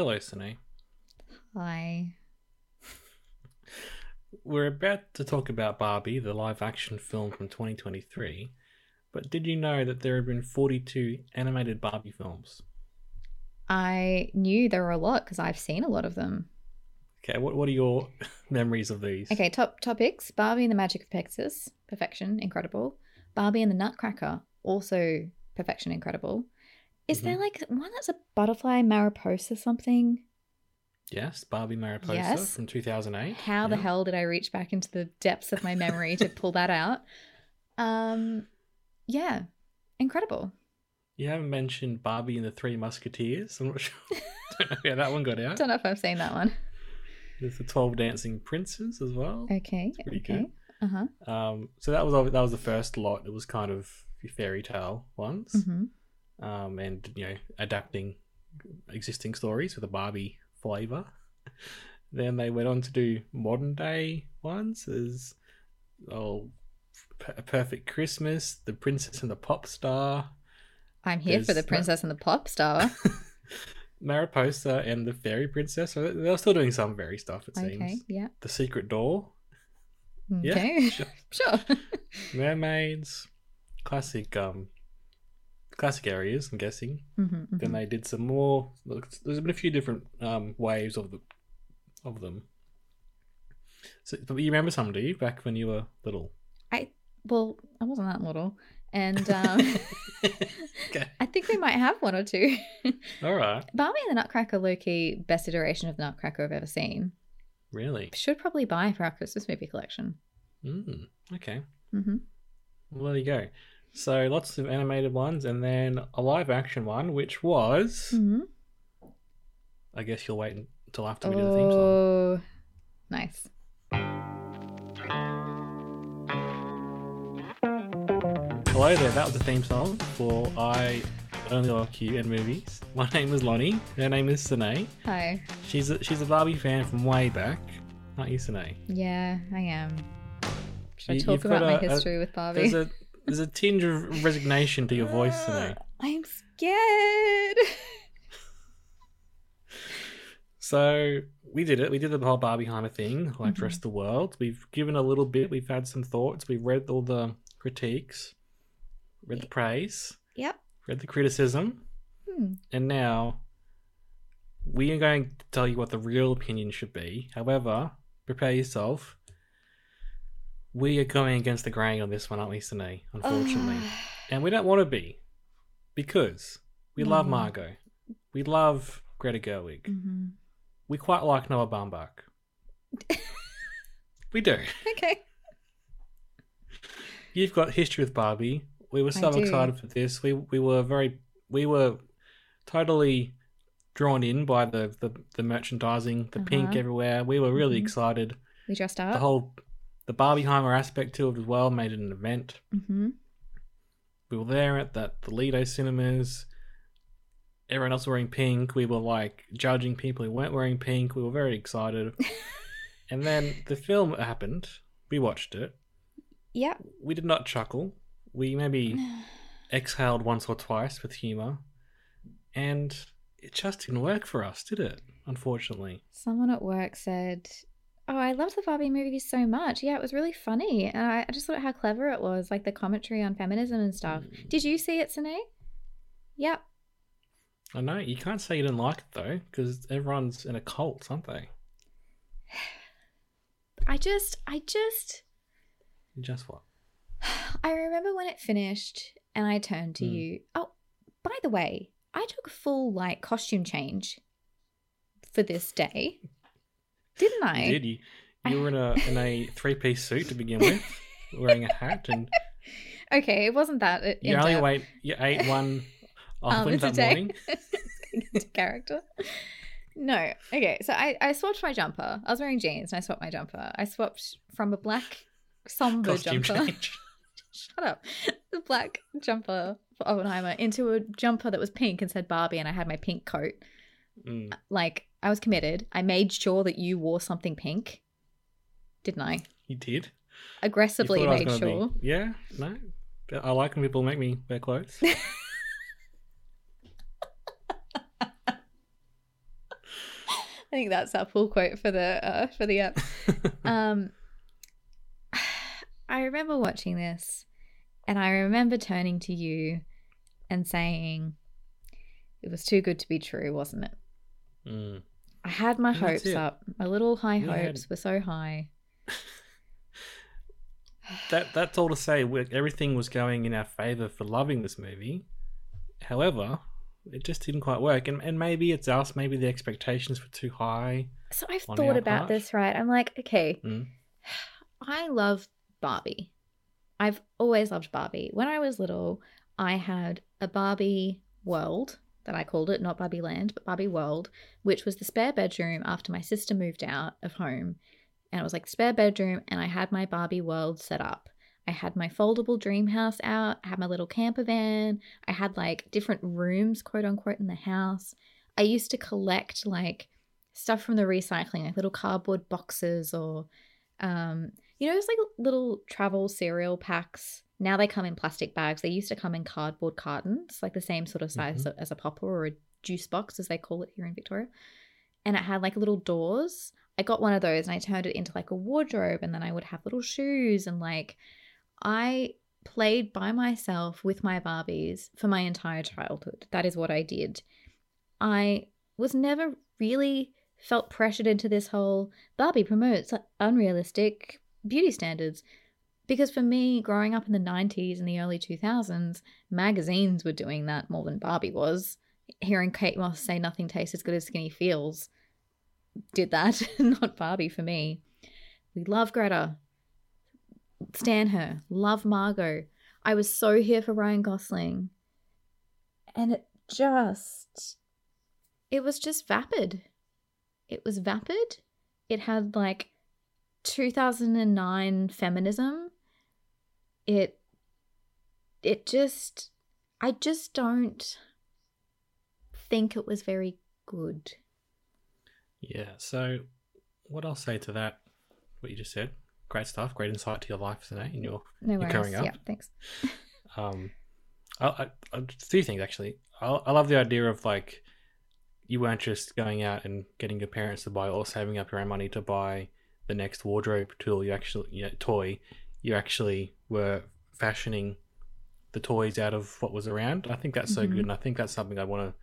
Hello, Sine. Hi. We're about to talk about Barbie, the live action film from 2023. But did you know that there have been 42 animated Barbie films? I knew there were a lot because I've seen a lot of them. Okay, what, what are your memories of these? Okay, top topics Barbie and the Magic of Pegasus, perfection, incredible. Barbie and the Nutcracker, also perfection, incredible. Is there like one that's a butterfly, Mariposa, something? Yes, Barbie Mariposa Yes. from 2008. How the hell did I reach back into the depths of my memory to pull that out? Um, yeah, incredible. You haven't mentioned Barbie and the Three Musketeers. I'm not sure. Don't know how that one got out. Don't know if I've seen that one. There's the 12 Dancing Princes as well. Okay, pretty okay. Uh huh. Um, so that was that was the first lot. It was kind of fairy tale ones, hmm um, and you know adapting existing stories with a Barbie flavor. then they went on to do modern day ones. There's oh, a Perfect Christmas, The Princess and the Pop Star, I'm here for the princess and the pop star. Mariposa, and the Fairy Princess. So they're still doing some fairy stuff. It okay, seems. yeah. The Secret Door, Yeah, Okay, sure. sure. Mermaids, classic um, classic areas. I'm guessing. hmm Then they did some more. There's been a few different um, waves of the of them. So, but you remember some, do you? Back when you were little. I well, I wasn't that little, and um, okay. I think we might have one or two. All right. Barbie and the Nutcracker, Loki, best iteration of Nutcracker I've ever seen. Really? Should probably buy for our Christmas movie collection. Mm, okay. hmm Well, there you go. So lots of animated ones, and then a live action one, which was. hmm I guess you'll wait until after we do the theme song. Oh, nice. Hello there, that was the theme song for I Only Like You and Movies. My name is Lonnie, her name is Sine. Hi. She's a, she's a Barbie fan from way back, aren't you, Sine? Yeah, I am. Should I talk about got my a- a- history with Barbie? There's a there's a tinge of resignation to your voice, Sine. I'm scared. So we did it. We did the whole Barbieheimer thing, like the Mhm. rest of the world. We've given a little bit. We've had some thoughts. We've read all the critiques, read the praise, yep. read the criticism. Hmm. And now we are going to tell you what the real opinion should be. However, prepare yourself. We are going against the grain on this one, aren't we, Sine? Unfortunately. and we don't want to be. Because we love Mhm. Margot. We love Greta Gerwig. hmm We quite like Noah Baumbach. we do. Okay. You've got history with Barbie. We were so excited for this. We we were very we were totally drawn in by the the, the merchandising, the pink Uh-huh. everywhere. We were really Mhm. excited. We dressed up. The whole the Barbieheimer aspect to it as well made it an event. hmm We were there at that the Lido cinemas. Everyone else wearing pink. We were like judging people who weren't wearing pink. We were very excited. and then the film happened. We watched it. Yep. We did not chuckle. We maybe exhaled once or twice with humor. And it just didn't work for us, did it? Unfortunately. Someone at work said, "Oh, I loved the Barbie movie so much. Yeah, it was really funny, and I, I just thought how clever it was, like the commentary on feminism and stuff." Mm. Did you see it, Sine? Yep. I know you can't say you didn't like it though, because everyone's in a cult, aren't they? I just, I just, Just what? I remember when it finished, and I turned to Hmm. you. Oh, by the way, I took a full like costume change for this day, didn't I? You did. You, you were in a in a three piece suit to begin with, wearing a hat, and Okay, it wasn't that. uh, you only wait. You ate one Oven it's a that day. morning. character. No. Okay. So I, I swapped my jumper. I was wearing jeans and I swapped my jumper. I swapped from a black somber Costume jumper. change. Shut up. The black jumper for Oppenheimer into a jumper that was pink and said Barbie, and I had my pink coat. Mm, Like, I was committed. I made sure that you wore something pink. Didn't I? you did. Aggressively was made gonna be- sure. Yeah. No. I like when people make me wear clothes. I think that's our full quote for the uh, for the app. um, I remember watching this, and I remember turning to you and saying, "It was too good to be true, wasn't it?" Mm. I had my And hopes up. My little high We had- hopes were so high. that that's all to say. everything was going in our favor for loving this movie. However, it just didn't quite work, and and maybe it's us. Maybe the expectations were too high. So I've thought about part? this, right? I'm like, okay, Mm. I love Barbie. I've always loved Barbie. When I was little, I had a Barbie world that I called it, not Barbie Land, but Barbie World, which was the spare bedroom after my sister moved out of home. And it was like spare bedroom, and I had my Barbie world set up. I had my foldable dream house out, I had my little camper van, I had like different rooms, quote unquote, in the house. I used to collect like stuff from the recycling, like little cardboard boxes or um, you know, it's like little travel cereal packs. Now they come in plastic bags. They used to come in cardboard cartons, like the same sort of size mm-hmm. as a popper or a juice box, as they call it here in Victoria. And it had like little doors. I got one of those and I turned it into like a wardrobe, and then I would have little shoes and like I played by myself with my Barbies for my entire childhood. That is what I did. I was never really felt pressured into this whole Barbie promotes unrealistic beauty standards. Because for me, growing up in the 90s and the early 2000s, magazines were doing that more than Barbie was. Hearing Kate Moss say nothing tastes as good as skinny feels did that, not Barbie for me. We love Greta. Stan her. Love Margot. I was so here for Ryan Gosling. And it just. It was just vapid. It was vapid. It had like 2009 feminism. It. It just. I just don't think it was very good. Yeah. So, what I'll say to that, what you just said, great stuff, great insight to your life today in your No You're worries. growing up? Yeah, thanks. um, I, I, I two things actually. I, I love the idea of like you weren't just going out and getting your parents to buy or saving up your own money to buy the next wardrobe tool. You actually yeah, toy. You actually were fashioning the toys out of what was around. I think that's so Mhm. good, and I think that's something I want to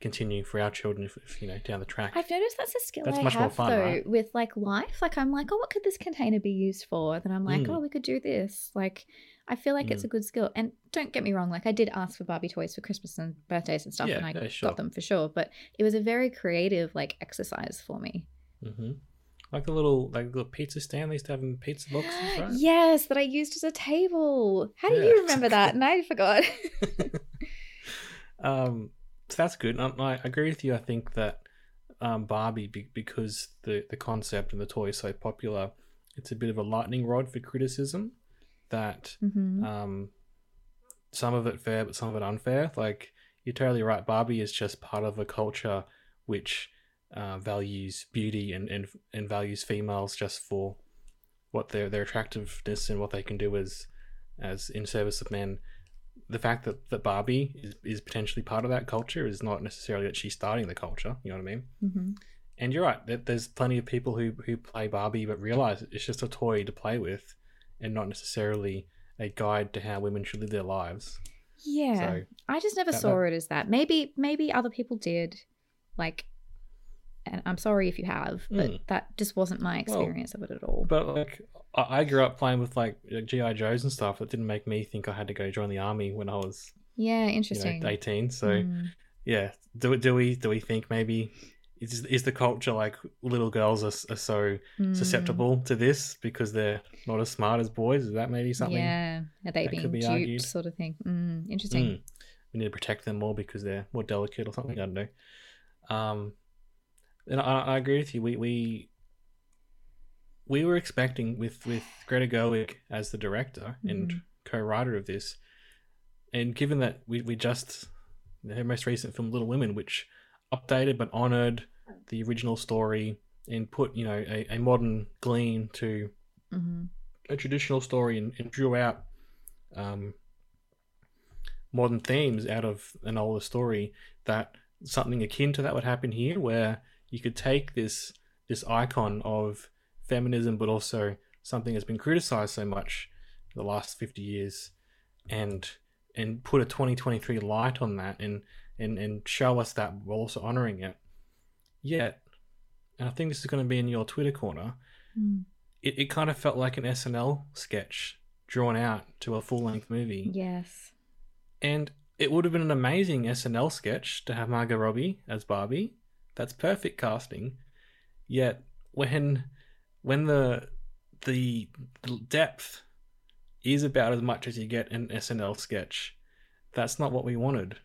continue for our children, if, if you know, down the track. I've noticed that's a skill That's I much more have fun, though right? with like life. Like I'm like, oh, what could this container be used for? Then I'm like, Mm. oh, we could do this. Like, I feel like it's Mm. a good skill. And don't get me wrong, like I did ask for Barbie toys for Christmas and birthdays and stuff, Yeah, and I yeah, got them for sure. But it was a very creative like exercise for me. hmm Like the little like the pizza stand they used to have in pizza boxes, right? Yes, that I used as a table. How do Yeah. you remember that? And I forgot. um, so that's good. I, I agree with you. I think that um, Barbie, be, because the the concept and the toy is so popular, it's a bit of a lightning rod for criticism. That hmm um, some of it fair, but some of it unfair. Like you're totally right. Barbie is just part of a culture which uh, values beauty and, and and values females just for what their their attractiveness and what they can do as as in service of men. The fact that, that Barbie is, is potentially part of that culture is not necessarily that she's starting the culture. You know what I mean? hmm And you're right. That There's plenty of people who who play Barbie but realize it's just a toy to play with, and not necessarily a guide to how women should live their lives. Yeah. So I just never that- saw that- it as that. Maybe maybe other people did. Like and I'm sorry if you have, but Mm. that just wasn't my Well, experience of it at all. But like, I grew up playing with like GI Joes and stuff. That didn't make me think I had to go join the army when I was yeah, you know interesting. eighteen. So Mm. yeah, do do we do we think maybe is is the culture like little girls are, are so Mm. susceptible to this because they're not as smart as boys? Is that maybe something? Yeah, are they being be duped, argued? sort of thing? Mm, interesting. Mm. we need to protect them more because they're more delicate or something. I don't know. Um, and I, I agree with you. We we we were expecting with with Greta Gerwig as the director and Mhm. co-writer of this, and given that we we just her most recent film Little Women, which updated but honored the original story and put you know a, a modern gleam to hmm a traditional story and, and drew out um, modern themes out of an older story that something akin to that would happen here where you could take this this icon of feminism but also something that's been criticized so much the last 50 years and and put a 2023 light on that and and and show us that while also honoring it yet and i think this is going to be in your twitter corner Mm. it, it kind of felt like an SNL sketch drawn out to a full length movie. Yes. And it would have been an amazing SNL sketch to have Margot Robbie as Barbie. That's perfect casting. Yet when when the the, depth is about as much as you get in an SNL sketch, that's not what we wanted.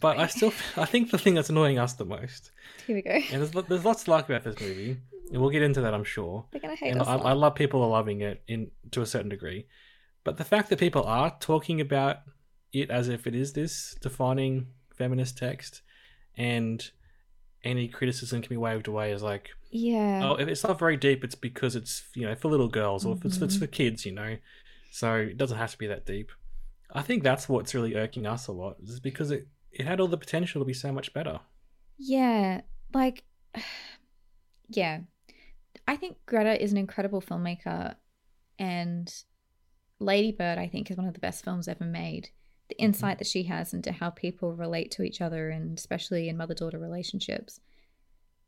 But I still I think the thing that's annoying us the most, Here we go. and there's, there's lots to like about this movie, and we'll get into that I'm sure They're gonna hate and us. I. I love people are loving it in to a certain degree, but the fact that people are talking about it as if it is this defining feminist text, and any criticism can be waved away as like, yeah. oh, if it's not very deep, it's because it's you know for little girls or if it's, it's Mhm. for kids, you know, so it doesn't have to be that deep. I think that's what's really irking us a lot, is because it it had all the potential to be so much better. Yeah, like, yeah. I think Greta is an incredible filmmaker, and Lady Bird, I think, is one of the best films ever made. The insight that she has into how people relate to each other, and especially in mother daughter relationships.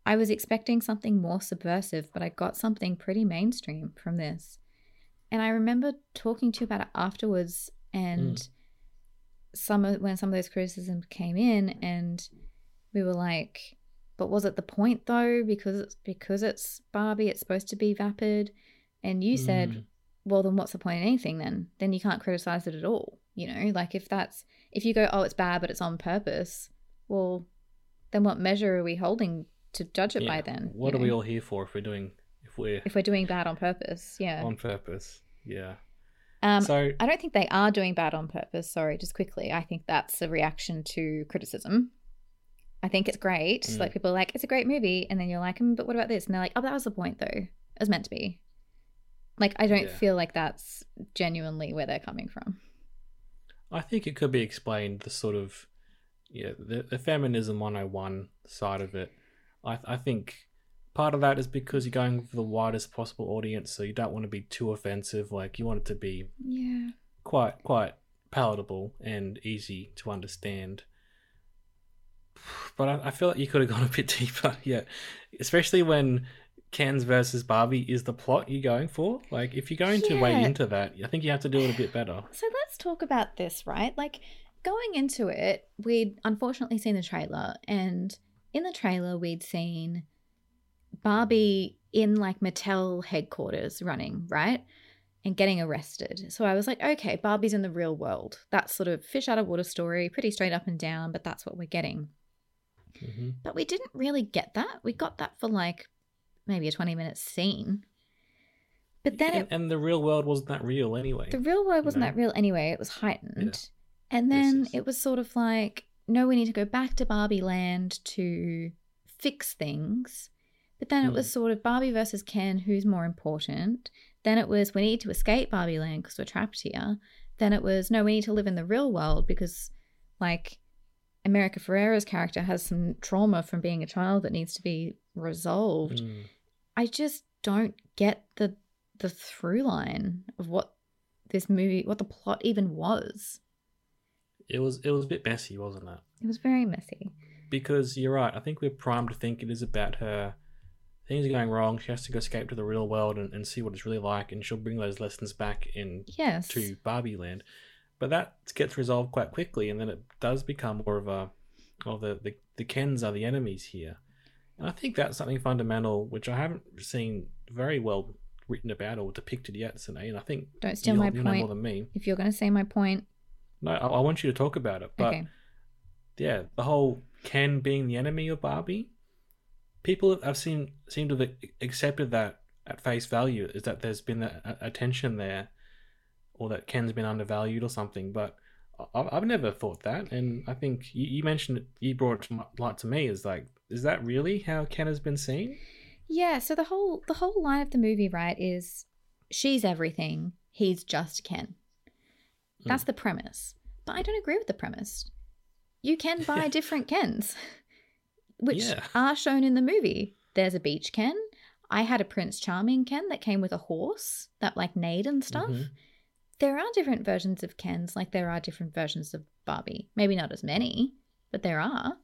I was expecting something more subversive, but I got something pretty mainstream from this. And I remember talking to you about it afterwards, and some of when some of those criticisms came in, and we were like, but was it the point though? Because it's because it's Barbie, it's supposed to be vapid. And you said, Mm. well, then what's the point in anything then? Then you can't criticize it at all. You know, like if that's if you go, oh, it's bad, but it's on purpose. Well, then what measure are we holding to judge it by then? What are we all here for if we're doing if we're If we're doing bad on purpose, yeah. on purpose? Yeah. Um, so I don't think they are doing bad on purpose. Sorry, just quickly. I think that's a reaction to criticism. I think it's great. Mm. Like people are like, it's a great movie, and then you're like, mm, but what about this? And they're like, oh, that was the point though. It was meant to be. Like I don't Yeah. feel like that's genuinely where they're coming from. I think it could be explained the sort of yeah the, the feminism 101 side of it. I I think part of that is because you're going for the widest possible audience, so you don't want to be too offensive. Like you want it to be Yeah. quite quite palatable and easy to understand. But I, I feel like you could have gone a bit deeper, yeah. Especially when Ken's versus Barbie is the plot you're going for. Like if you're going to wade into that, I think you have to do it a bit better. So let's talk about this, right? Like going into it, we'd unfortunately seen the trailer, and in the trailer, we'd seen Barbie in like Mattel headquarters running, right? And getting arrested. So I was like, okay, Barbie's in the real world. That's sort of fish out of water story, pretty straight up and down, but that's what we're getting. hmm But we didn't really get that. We got that for like maybe a 20 minute scene. But then and, it and the real world wasn't that real anyway. the real world wasn't know? that real anyway. It was heightened. And then yes. it was sort of like, no, we need to go back to Barbie Land to fix things. But then it Hmm. was sort of Barbie versus Ken, who's more important. Then it was, we need to escape Barbie Land because we're trapped here. Then it was, no, we need to live in the real world because, like, America Ferrera's character has some trauma from being a child that needs to be resolved. Mm. I just don't get the the through line of what this movie, what the plot even was. It was it was a bit messy, wasn't it? It was very messy. Because you're right. I think we're primed to think it is about her. Things are going wrong. She has to go escape to the real world and, and see what it's really like, and she'll bring those lessons back in Yes. to Barbie Land. But that gets resolved quite quickly, and then it does become more of a, well, the, the, the Kens are the enemies here. And I think that's something fundamental, which I haven't seen very well written about or depicted yet, Sine, and I think Don't steal my know more than me. If you're going to say my point, No, I, I want you to talk about it. But okay. yeah, the whole Ken being the enemy of Barbie, people have seen seem to have accepted that at face value is that there's been a, a tension there, or that Ken's been undervalued or something. But I've never thought that, and I think you, you mentioned it. You brought it to light to me. Is like, is that really how Ken has been seen? Yeah, so the whole the whole line of the movie, right, is she's everything, he's just Ken. That's the premise. But I don't agree with the premise. You can buy different Kens, which Yeah. are shown in the movie. There's a beach Ken. I had a Prince Charming Ken that came with a horse that like neighed and stuff. Mhm. There are different versions of Kens, like there are different versions of Barbie. Maybe not as many, but there are.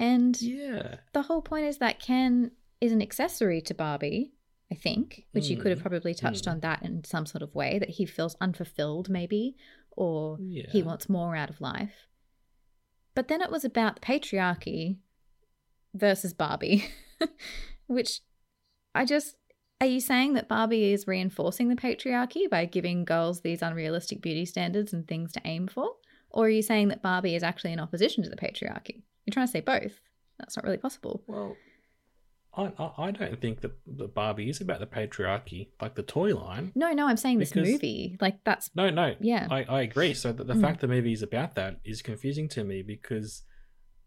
And Yeah. the whole point is that Ken is an accessory to Barbie, I think, which you could have Mm, probably touched mm. on that in some sort of way that he feels unfulfilled, maybe, or he wants more out of life. But then it was about the patriarchy versus Barbie, which I just. Are you saying that Barbie is reinforcing the patriarchy by giving girls these unrealistic beauty standards and things to aim for? Or are you saying that Barbie is actually in opposition to the patriarchy? You're trying to say both. That's not really possible. Well, I, I I don't think that the Barbie is about the patriarchy, like the toy line. No, no, I'm saying this movie. Like that's No, no. Yeah. I, I agree. So the, the Mm. fact the movie is about that is confusing to me because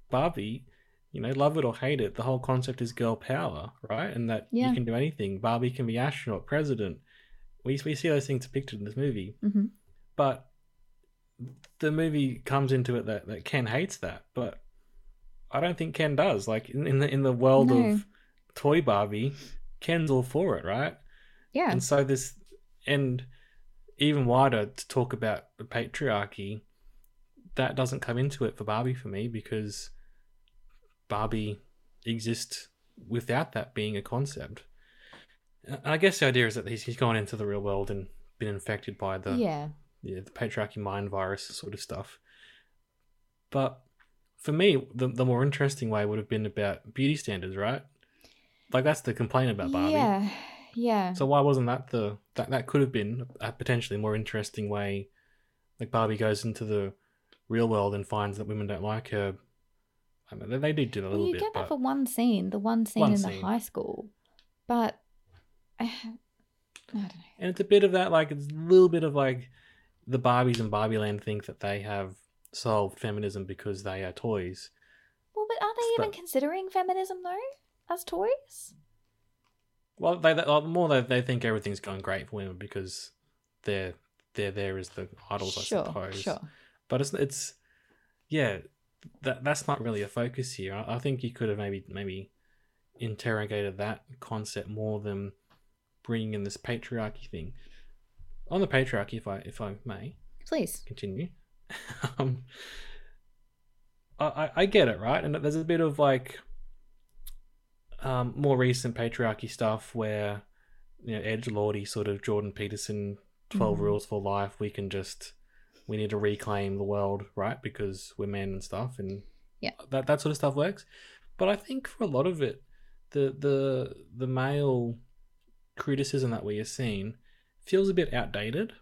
Barbie, you know, love it or hate it, the whole concept is girl power, right? And that Yeah. you can do anything. Barbie can be astronaut, president. We, we see those things depicted in this movie. Mhm. But the movie comes into it that, that Ken hates that. But I don't think Ken does. Like in, in the in the world No. of toy Barbie, Ken's all for it, right? yeah. And so this, and even wider to talk about the patriarchy, that doesn't come into it for Barbie for me because Barbie exists without that being a concept. And I guess the idea is that he's, he's gone into the real world and been infected by the yeah. Yeah, the patriarchy mind virus sort of stuff. But for me, the the more interesting way would have been about beauty standards, right? Like that's the complaint about Barbie. Yeah. Yeah. So why wasn't that the that that could have been a potentially more interesting way? Like Barbie goes into the real world and finds that women don't like her. I mean, they, they did do that a little you bit, get but that for one scene, the one scene One in scene. the high school. But I don't know. and it's a bit of that. Like it's a little bit of like the Barbies and Barbie Land think that they have solved feminism because they are toys. Well, but are they even But- considering feminism though? As toys? Well, they, they more they they think everything's going great for women because they're they're there as the idols, sure, I suppose. sure. But it's it's yeah, that that's not really a focus here. I, I think you could have maybe maybe interrogated that concept more than bringing in this patriarchy thing. On the patriarchy, if I if I may Please. continue, um, I, I get it right, and there's a bit of like um, more recent patriarchy stuff where you know Edge Lordy sort of Jordan Peterson 12 Mhm. rules for life. We can just we need to reclaim the world, right? Because we're men and stuff, and Yeah. that that sort of stuff works. But I think for a lot of it, the the the male criticism that we are seeing feels a bit outdated.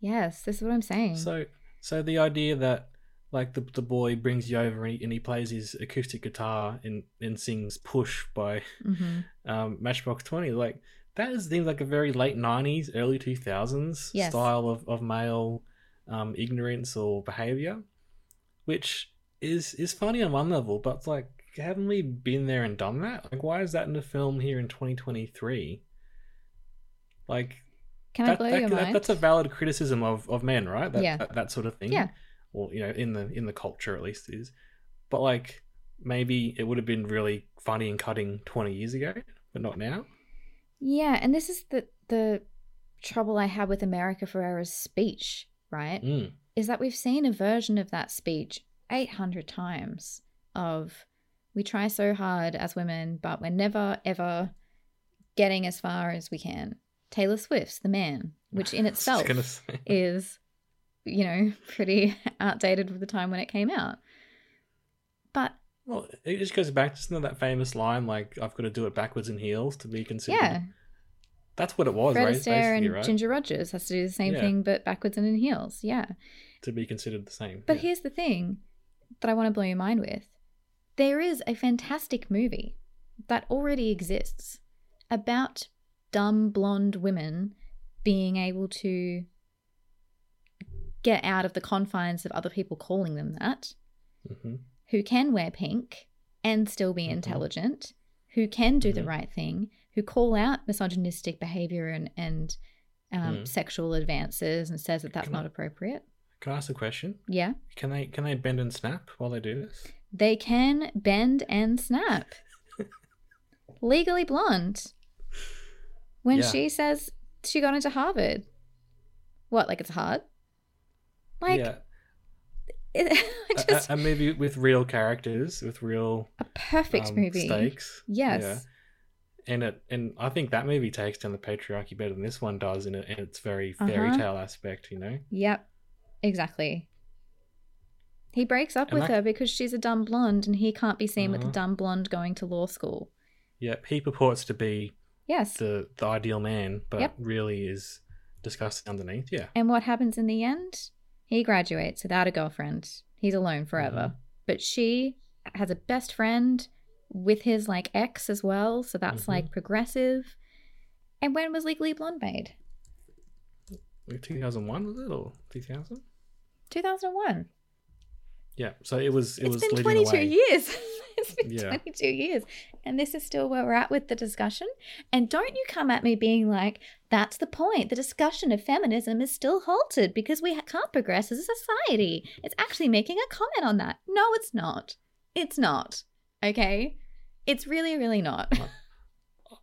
Yes, this is what I'm saying. So, so the idea that like the the boy brings you over and he, and he plays his acoustic guitar and and sings "Push" by hmm um, Matchbox Twenty, like that is seems like a very late '90s, early 2000s Yes. style of of male um, ignorance or behavior, which is is funny on one level, but it's like haven't we been there and done that? Like, why is that in a film here in 2023? Like Can I blow that- your that- mind? that's a valid criticism of, of men, right? That, Yeah. that that sort of thing. Yeah. Or you know, in the in the culture at least is. But like maybe it would have been really funny and cutting twenty years ago, but not now. Yeah, and this is the the trouble I had with America Ferrera's speech, right? Mm. Is that we've seen a version of that speech 800 times of we try so hard as women, but we're never ever getting as far as we can. Taylor Swift's The Man, which in I was just itself is, you know, pretty outdated with the time when it came out. But Well, it just goes back to isn't that famous line like "I've got to do it backwards in heels to be considered." yeah, that's what it was, Fred right? Astaire and right? Ginger Rogers has to do the same Yeah. thing, but backwards and in heels. Yeah, to be considered the same. But yeah. here's the thing that I want to blow your mind with there is a fantastic movie that already exists about dumb blonde women being able to get out of the confines of other people calling them that, Mhm. who can wear pink and still be Mhm. intelligent, who can do the Mhm. right thing, who call out misogynistic behavior and, and um, Mm. sexual advances and says that that's Can not I- appropriate. Can I ask a question? Yeah. Can they can they bend and snap while they do this? They can bend and snap. Legally blonde. When Yeah. she says she got into Harvard. What, like it's hard? Like, yeah, it, A- just a, a movie with real characters, with real a perfect um, movie. stakes. Yes. Yeah. And it and I think that movie takes down the patriarchy better than this one does in, it, in its very fairy Uh-huh. tale aspect. You know. Yep. Exactly. He breaks up And with that- her because she's a dumb blonde and he can't be seen with a Uh-huh. dumb blonde going to law school. Yeah, he purports to be Yes. the the ideal man, but Yep. really is disgusting underneath. Yeah. And what happens in the end? He graduates without a girlfriend. He's alone forever. But she has a best friend with his like ex as well, so that's Mhm. like progressive. And when was Legally Blonde made? Two thousand one was it or two thousand? 2001. Yeah. So it was it it's was been 22 away. years. it's been Yeah. 22 years. And this is still where we're at with the discussion. And don't you come at me being like, that's the point. The discussion of feminism is still halted because we can't progress as a society. It's actually making a comment on that. No, it's not. It's not. Okay? It's really, really not.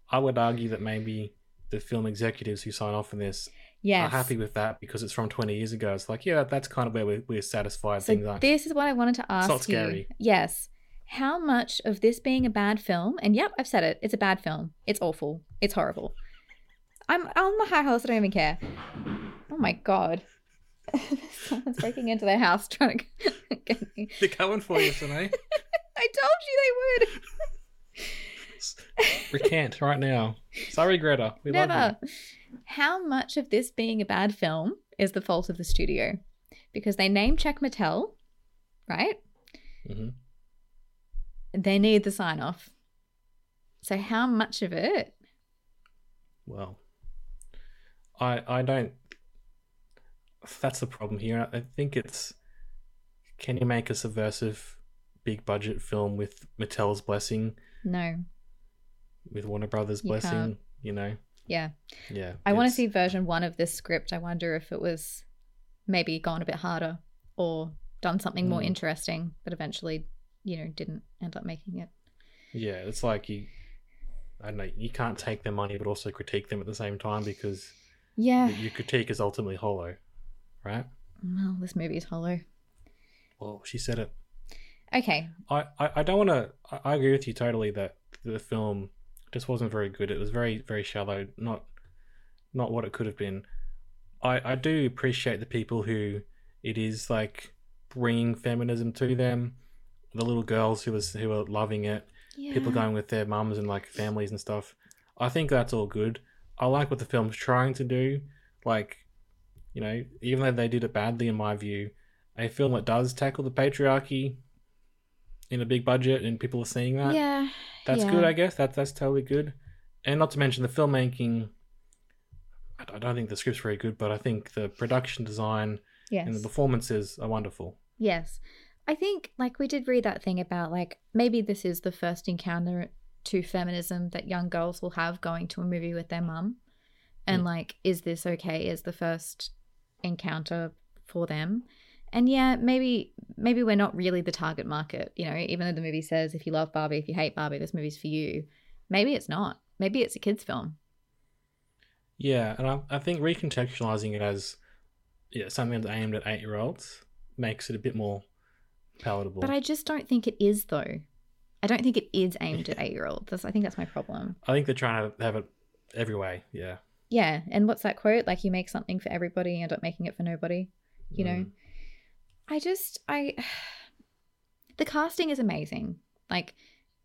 I would argue that maybe the film executives who sign off on this yes. are happy with that because it's from 20 years ago. It's like, yeah, that's kind of where we're, we're satisfied. So Things like this is what I wanted to ask not you. Yes. How much of this being a bad film, and yep, I've said it, it's a bad film. It's awful. It's horrible. I'm on my high horse, I don't even care. Oh my god. Someone's breaking into their house trying to get me. they're coming for you, Sine. I told you they would. Recant right now. Sorry, Greta. We love Never. How much of this being a bad film is the fault of the studio? Because they name check Mattel, right? you. Hmm They need the sign off. So how much of it? Well, I I don't. That's the problem here. I think it's can you make a subversive, big budget film with Mattel's blessing, No. with Warner Brothers' You blessing? can't. You know, Yeah. yeah. I want to see version one of this script. I wonder if it was maybe gone a bit harder or done something more Mm. interesting that eventually, you know, didn't end up making it. Yeah, it's like you. I don't know. You can't take their money, but also critique them at the same time because Yeah. your critique is ultimately hollow, right? Well, this movie is hollow. Well, she said it. Okay. I, I, I don't want to. I, I agree with you totally that the film just wasn't very good. It was very very shallow. Not not what it could have been. I I do appreciate the people who it is like bringing feminism to them. The little girls who was who are loving it. Yeah. People going with their mums and like families and stuff. I think that's all good. I like what the film's trying to do. Like, you know, even though they did it badly in my view, a film that does tackle the patriarchy in a big budget and people are seeing that. Yeah. That's yeah. good, I guess. That's that's totally good. And not to mention the filmmaking. I I don't think the script's very good, but I think the production design Yes. and the performances are wonderful. Yes. I think like we did read that thing about like maybe this is the first encounter to feminism that young girls will have going to a movie with their mum. And Mm. like is this okay as the first encounter for them? And yeah, maybe maybe we're not really the target market, you know, even though the movie says if you love Barbie, if you hate Barbie, this movie's for you. Maybe it's not. Maybe it's a kids film. Yeah, and I, I think recontextualizing it as yeah something that's aimed at eight year olds makes it a bit more palatable. But I just don't think it is though. I don't think it is aimed at 8-year-olds. I think that's my problem. I think they're trying to have it every way. Yeah, Yeah, and what's that quote? Like you make something for everybody, you end up making it for nobody. You know, Mm. I just I the casting is amazing. Like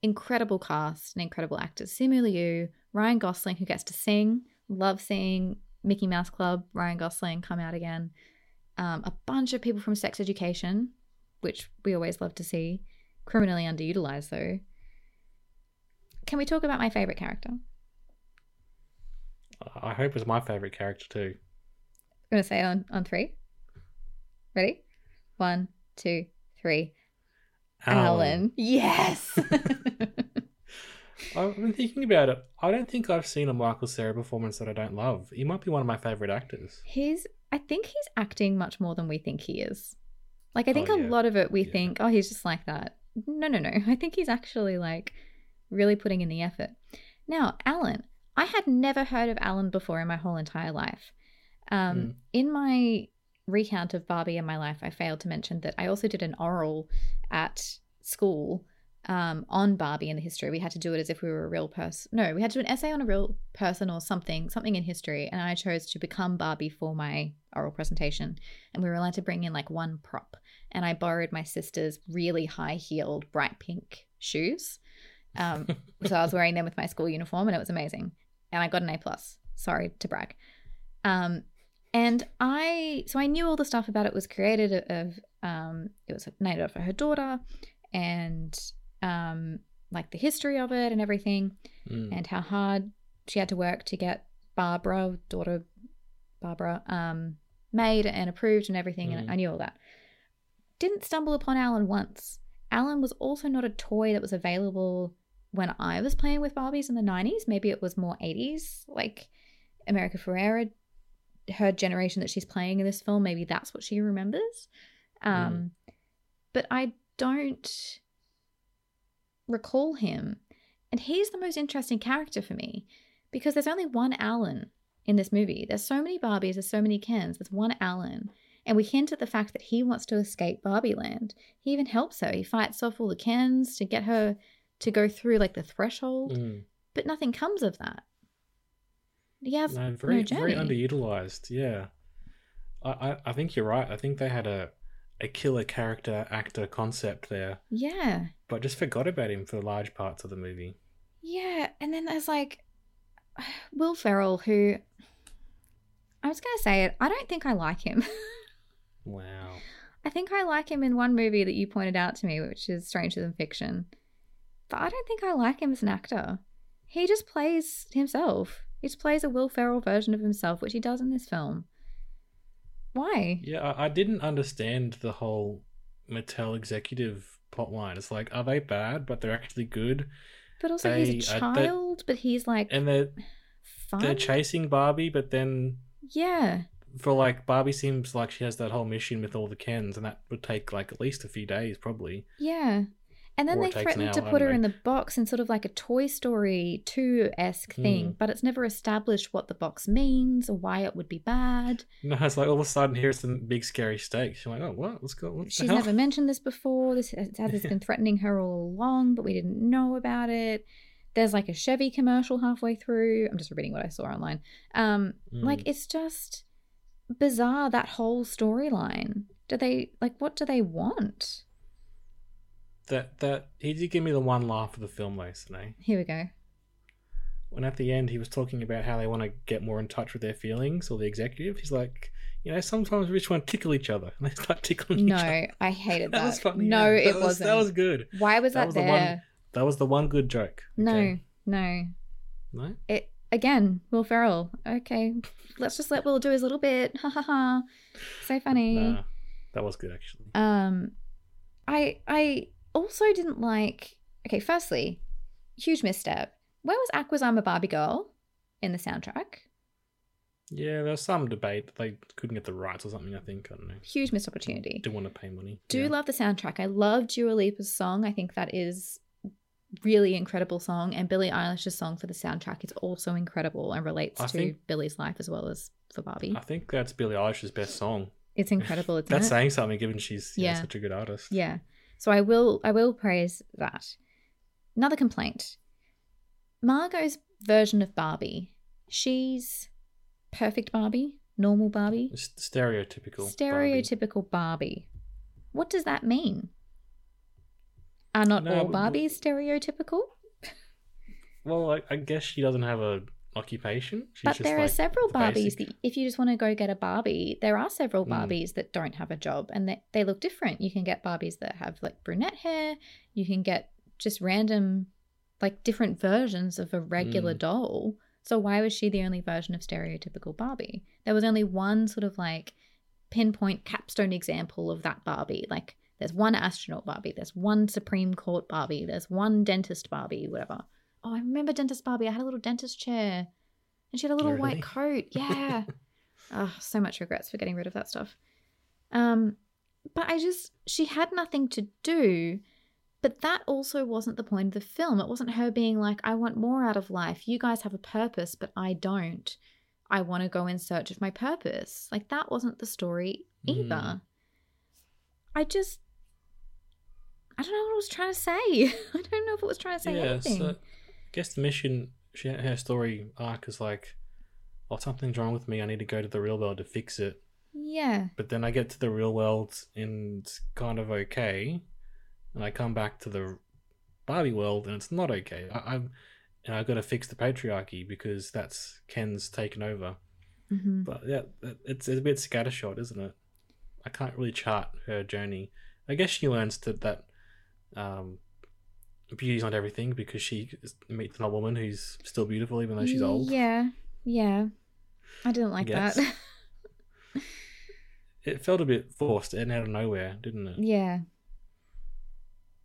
incredible cast and incredible actors. Simu Liu, Ryan Gosling, who gets to sing. Love seeing Mickey Mouse Club, Ryan Gosling come out again. um, a bunch of people from sex education, which we always love to see. Criminally underutilized, though. Can we talk about my favorite character? I hope it's my favorite character too. I'm going to say on, on three. Ready? One, two, three. Alan. Yes. I've been thinking about it. I don't think I've seen a Michael Cera performance that I don't love. He might be one of my favorite actors. he's, I think he's acting much more than we think he is. Like, I think Oh, a lot of it we Yeah. think, oh, he's just like that. No, no, no. I think he's actually like really putting in the effort. Now, Alan, I had never heard of Alan before in my whole entire life. Um, Mm. In my recount of Barbie in my life, I failed to mention that I also did an oral at school um, on Barbie and the history. We had to do it as if we were a real person. No, we had to do an essay on a real person or something, something in history. And I chose to become Barbie for my oral presentation. And we were allowed to bring in like one prop. And I borrowed my sister's really high heeled, bright pink shoes. Um, so I was wearing them with my school uniform, and it was amazing. And I got an A plus. Sorry to brag. Um, and I so I knew all the stuff about it was created of um, it was named after her daughter, and um, like the history of it and everything, Mm. and how hard she had to work to get Barbara, daughter Barbara, um, made and approved and everything. Mm. And I knew all that. Didn't stumble upon Alan once. Alan was also not a toy that was available when I was playing with Barbies in the 90s. Maybe it was more 80s, like America Ferrera, her generation that she's playing in this film. Maybe that's what she remembers. Um, But I don't recall him. And he's the most interesting character for me because there's only one Alan in this movie. There's so many Barbies, there's so many Kens, there's one Alan. And we hint at the fact that he wants to escape Barbie Land. He even helps her. He fights off all the Kens to get her to go through like the threshold, Mm. but nothing comes of that. He has No, very no very underutilized. Yeah, I, I I think you're right. I think they had a a killer character actor concept there, Yeah. but just forgot about him for large parts of the movie. Yeah, and then there's like Will Ferrell, who I was gonna say it. I don't think I like him. Wow. I think I like him in one movie that you pointed out to me, which is Stranger Than Fiction. But I don't think I like him as an actor. He just plays himself. He just plays a Will Ferrell version of himself, which he does in this film. Why? Yeah, I, didn't understand the whole Mattel executive plotline. It's like, are they bad, but they're actually good, But also, he's They- a uh, that- child, but he's like and they're fun. they're chasing Barbie, but then yeah, for like Barbie seems like she has that whole mission with all the Kens, and that would take like at least a few days, probably. Yeah. And then Or they threatened hour, to put her in the box in sort of like a Toy Story 2 esque thing, Hmm. but it's never established what the box means or why it would be bad. No, it's like all of a sudden here's some big scary stakes. You're like, oh, what? Let's go. What the She's never mentioned this before. This has has been threatening her all along, but we didn't know about it. There's like a Chevy commercial halfway through. I'm just repeating what I saw online. Um, Mm. like it's just bizarre that whole storyline. Do they like what do they want? that that he did give me the one laugh of the film though. Here we go. When at the end he was talking about how they want to get more in touch with their feelings, or the executive. He's like, you know, sometimes we just want to tickle each other, and they start tickling each other. No. I hated That that. was funny. no, yeah. it was, wasn't. That was good. Why was that that, was the there? one- That was the one good joke. No, no. No. It again, Will Ferrell. Okay, let's just let Will do his little bit. Ha ha ha. So funny. Nah, that was good actually. Um, I I also didn't like. Okay, firstly, huge misstep. Where was Aqua's I'm a Barbie Girl in the soundtrack? Yeah, there was some debate. They couldn't get the rights or something. I think I don't know. Huge missed opportunity. Didn't want to pay money. Do yeah. love the soundtrack. I love Dua Lipa's song. I think that is really incredible song, and Billie Eilish's song for the soundtrack is also incredible and relates I to think- Billie's life as well as for Barbie. I think that's Billie Eilish's best song. It's incredible, isn't That's it? saying something, given she's yeah. Yeah. such a good artist. Yeah. So I will I will praise that. Another complaint. Margot's version of Barbie. She's perfect Barbie, normal Barbie, It's stereotypical. Barbie. stereotypical Barbie. What does that mean? Are not No, all but- Barbies stereotypical? Well, I, I guess she doesn't have a occupation. She's but there are several the Barbies that if you just want to go get a Barbie, there are several Mm. Barbies that don't have a job and they, they look different. You can get Barbies that have like brunette hair. You can get just random, like different versions of a regular Mm. doll. So why was she the only version of stereotypical Barbie? There was only one sort of like pinpoint capstone example of that Barbie. Like there's one astronaut Barbie, there's one Supreme Court Barbie, there's one dentist Barbie, whatever. Oh, I remember dentist Barbie. I had a little dentist chair. And she had a little Really? white coat. Yeah. oh, so much regrets for getting rid of that stuff. Um, but I just she had nothing to do. But that also wasn't the point of the film. It wasn't her being like, I want more out of life. You guys have a purpose, but I don't. I want to go in search of my purpose. Like that wasn't the story either. Mm. I just I don't know what I was trying to say. I don't know if it was trying to say yeah, anything. so I guess the mission, she her story arc is like, oh, something's wrong with me. I need to go to the real world to fix it. Yeah. But then I get to the real world and it's kind of okay, and I come back to the Barbie world and it's not okay. I, I'm and I've got to fix the patriarchy because that's Ken's taken over. hmm But yeah, it's, it's a bit scattershot, isn't it? I can't really chart her journey. I guess she learns that that um, beauty's not everything because she meets an old woman who's still beautiful even though she's old. Yeah. Yeah. I didn't like Yes. that. It felt a bit forced and out of nowhere, didn't it? yeah.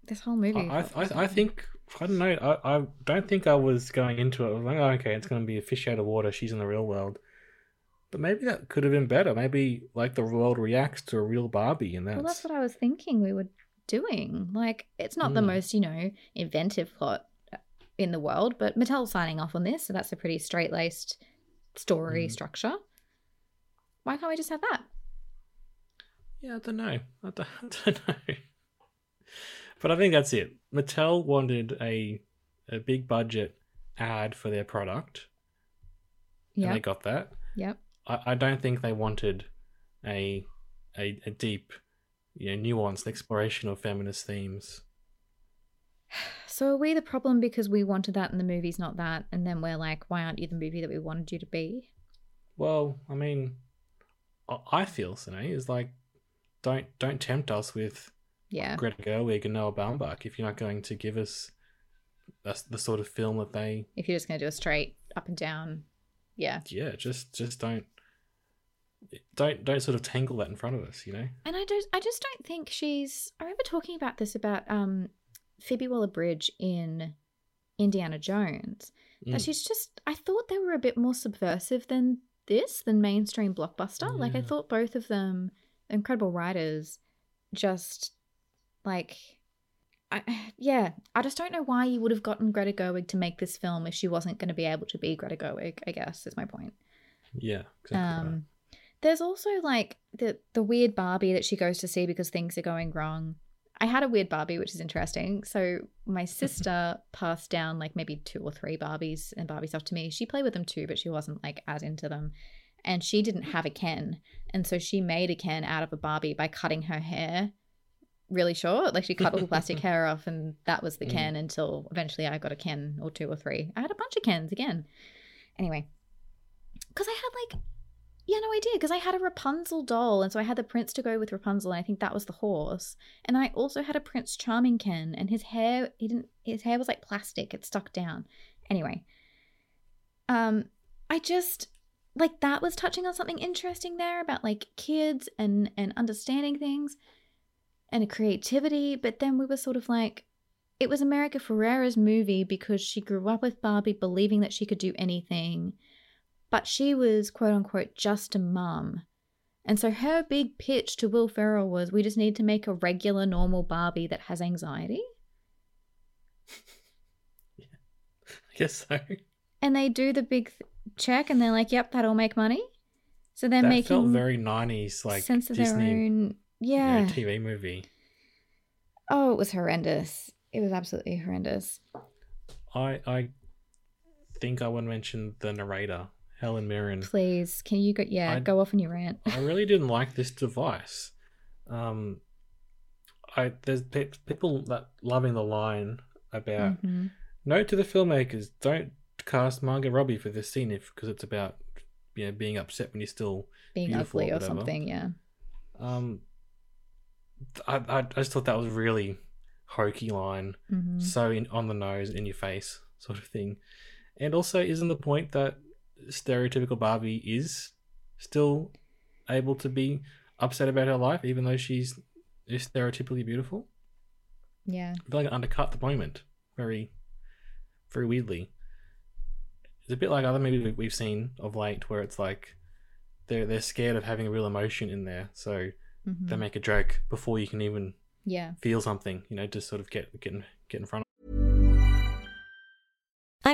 This whole movie. I, I, I, I think I don't know. I, I don't think I was going into it. I was like, oh, okay, it's going to be a fish out of water. She's in the real world, but maybe that could have been better. Maybe like the world reacts to a real Barbie, and that's, Well, that's what I was thinking we were doing. Like, it's not the Mm. most, you know, inventive plot in the world, but Mattel's signing off on this, so that's a pretty straight laced story Mm. structure. Why can't we just have that? Yeah, I don't know. I don't, I don't know. But I think that's it. Mattel wanted a a big budget ad for their product, and they got that. Yep. I, I don't think they wanted a a, a deep, you know, nuanced exploration of feminist themes. So are we the problem because we wanted that and the movie's not that? And then we're like, why aren't you the movie that we wanted you to be? Well, I mean, I- feel Sine is like, don't don't tempt us with Yeah. Greta Gerwig and Noah Baumbach if you're not going to give us that's the sort of film that they If you're just going to do a straight up and down. Yeah. yeah just just don't don't don't sort of tangle that in front of us you know And I don't I just don't think she's I remember talking about this about um Phoebe Waller Bridge in Indiana Jones. That Mm. she's just I thought they were a bit more subversive than this, than mainstream blockbuster. Like I thought both of them incredible writers just like I, yeah, I just don't know why you would have gotten Greta Gerwig to make this film if she wasn't going to be able to be Greta Gerwig. I guess is my point. yeah exactly right. There's also like the the weird Barbie that she goes to see because things are going wrong. I had a weird Barbie, which is interesting. So my sister passed down like maybe two or three Barbies and Barbie stuff to me. She played with them too, but she wasn't like as into them. And she didn't have a Ken, and so she made a Ken out of a Barbie by cutting her hair really short. Like she cut all the plastic hair off, and that was the Mm. Ken until eventually I got a Ken or two or three. I had a bunch of Kens again. Anyway, because I had like yeah, no idea. Because I had a Rapunzel doll, and so I had the prince to go with Rapunzel, and I think that was the horse. And I also had a Prince Charming Ken, and his hair he didn't his hair was like plastic; it stuck down. Anyway, um, I just like that was touching on something interesting there about like kids and and understanding things and creativity. But then we were sort of like. It was America Ferrera's movie because she grew up with Barbie believing that she could do anything but she was quote unquote just a mum. And so her big pitch to Will Ferrell was we just need to make a regular, normal Barbie that has anxiety. yeah, i guess so And they do the big th- check and they're like, yep, that'll make money. So they're that making felt very 90s like sense of disney their own. you know, Yeah. tv movie Oh, it was horrendous. It was absolutely horrendous. i i think i want to mention the narrator helen mirren Please, can you go? Yeah, I- go off on your rant. I really didn't like this device. Um, I there's pe- people that loving the line about Mhm. note to the filmmakers: don't cast Margot Robbie for this scene if because it's about you know being upset when you're still Being ugly or or something, yeah. um. I, I just thought that was really hokey line, hmm so in on the nose, in your face, sort of thing, and also isn't the point that stereotypical Barbie is still able to be upset about her life even though she's is stereotypically beautiful? Yeah. I feel like it undercut the moment very, very weirdly. It's a bit like other movies we- we've seen of late, where it's like they're they're scared of having a real emotion in there, so hmm they make a joke before you can even Yeah. feel something, you know, just sort of get get in, get in front.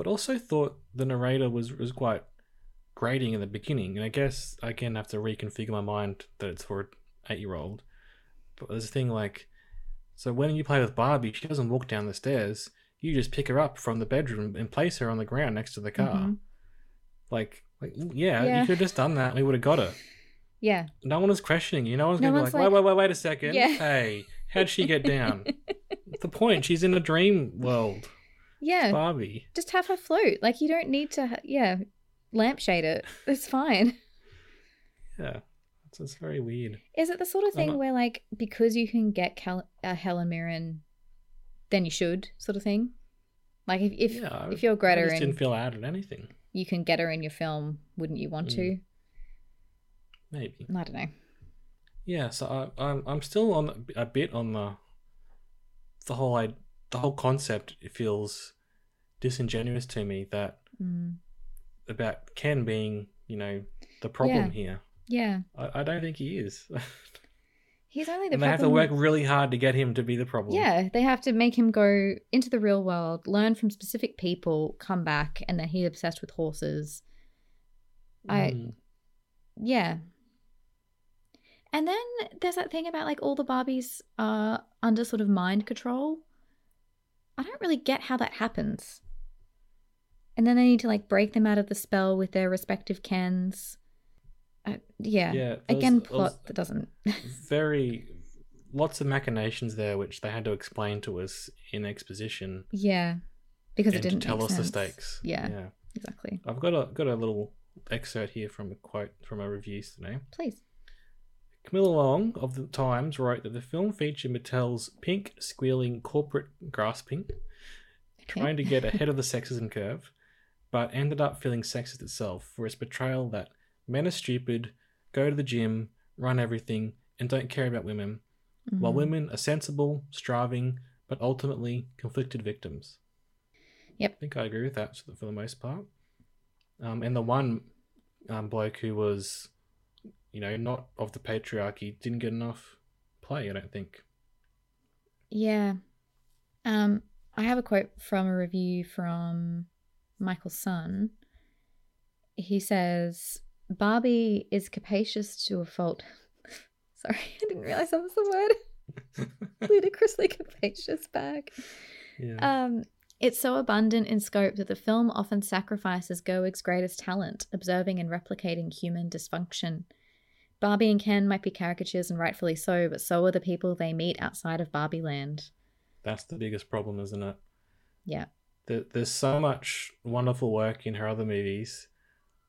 But also thought the narrator was was quite grating in the beginning, and I guess I again have to reconfigure my mind that it's for an eight year old. But there's a thing like, so when you play with Barbie, she doesn't walk down the stairs. You just pick her up from the bedroom and place her on the ground next to the car. Mhm. Like, like yeah, Yeah. you could have just done that. We would have got her. Yeah. No one was questioning you. No one's No gonna be like, like- wait, wait, wait, wait a second. Yeah. Hey, how'd she get down? the point, she's in a dream world. Yeah. Barbie. Just have her float. Like you don't need to. Ha- yeah. Lampshade it. It's fine. Yeah, it's, it's very weird. Is it the sort of thing not- where like because you can get Cal- uh, Helen Mirren, then you should sort of thing? Like if if, yeah, if you're I Greta just and didn't feel out at anything. you can get her in your film, wouldn't you want to? Mm. Maybe. I don't know. Yeah, so I, I'm I'm still on a bit on the the whole I, the whole concept. It feels disingenuous to me that Mm. about Ken being you know the problem Yeah. here. Yeah, I, I don't think he is. he's only the and they have to work really hard to get him to be the problem. Yeah, they have to make him go into the real world, learn from specific people, come back, and then he's obsessed with horses. I Mm. yeah. And then there's that thing about like all the Barbies are under sort of mind control. I don't really get how that happens. And then they need to like break them out of the spell with their respective Kens. Uh, yeah. Yeah, Again, plot that doesn't. very lots of machinations there, which they had to explain to us in exposition. yeah. Because it didn't to tell us the stakes. Yeah, yeah. exactly. I've got a got a little excerpt here from a quote from a review today. Please. Camilla Long of the Times wrote that the film featured Mattel's pink, squealing corporate grasping, trying to get ahead of the sexism curve, but ended up feeling sexist itself for its portrayal that men are stupid, go to the gym, run everything, and don't care about women, while Mhm. women are sensible, striving, but ultimately conflicted victims. Yep. I think I agree with that for the most part. Um, and the one um, bloke who was, you know, not of the patriarchy didn't get enough play, I don't think. Yeah. Um, I have a quote from a review from Michael Sun. He says, Barbie is capacious to a fault. Sorry, I didn't realize that was the word. Ludicrously capacious bag. yeah. Um, it's so abundant in scope that the film often sacrifices Gerwig's greatest talent, observing and replicating human dysfunction. Barbie and Ken might be caricatures and rightfully so, but so are the people they meet outside of Barbie land. That's the biggest problem, isn't it? Yeah. There, there's so much wonderful work in her other movies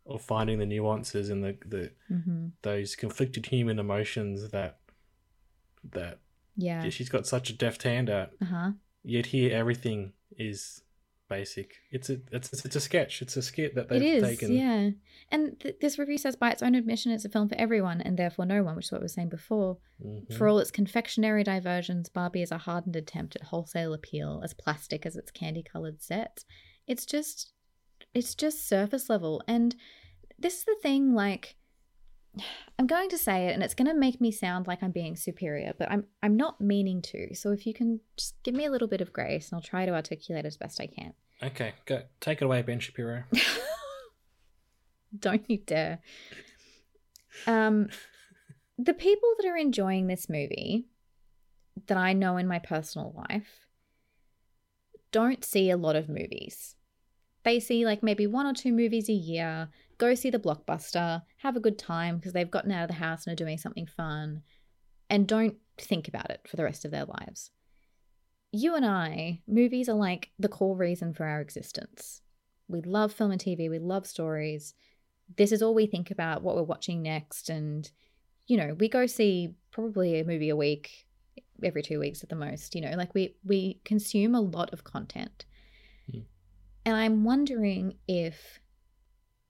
of finding the nuances and the, the Mm-hmm. those conflicted human emotions that that Yeah. she's got such a deft hand at. Uh huh. Yet here, everything is basic. It's a it's it's a sketch. It's a skit that they've it is, taken. yeah. And th- this review says, by its own admission, it's a film for everyone and therefore no one, which is what we were saying before. Mhm. For all its confectionery diversions, Barbie is a hardened attempt at wholesale appeal, as plastic as its candy-colored sets. It's just, it's just surface level. And this is the thing, like, I'm going to say it, and it's going to make me sound like I'm being superior, but I'm I'm not meaning to. So if you can just give me a little bit of grace, and I'll try to articulate as best I can. Okay, go take it away, Ben Shapiro. Don't you dare. Um, the people that are enjoying this movie that I know in my personal life don't see a lot of movies. They see like maybe one or two movies a year, go see the blockbuster, have a good time because they've gotten out of the house and are doing something fun, and don't think about it for the rest of their lives. You and I, movies are like the core reason for our existence. We love film and TV, we love stories. This is all we think about, what we're watching next. And, you know, we go see probably a movie a week, every two weeks at the most. You know, like we, we consume a lot of content. Hmm. And I'm wondering if,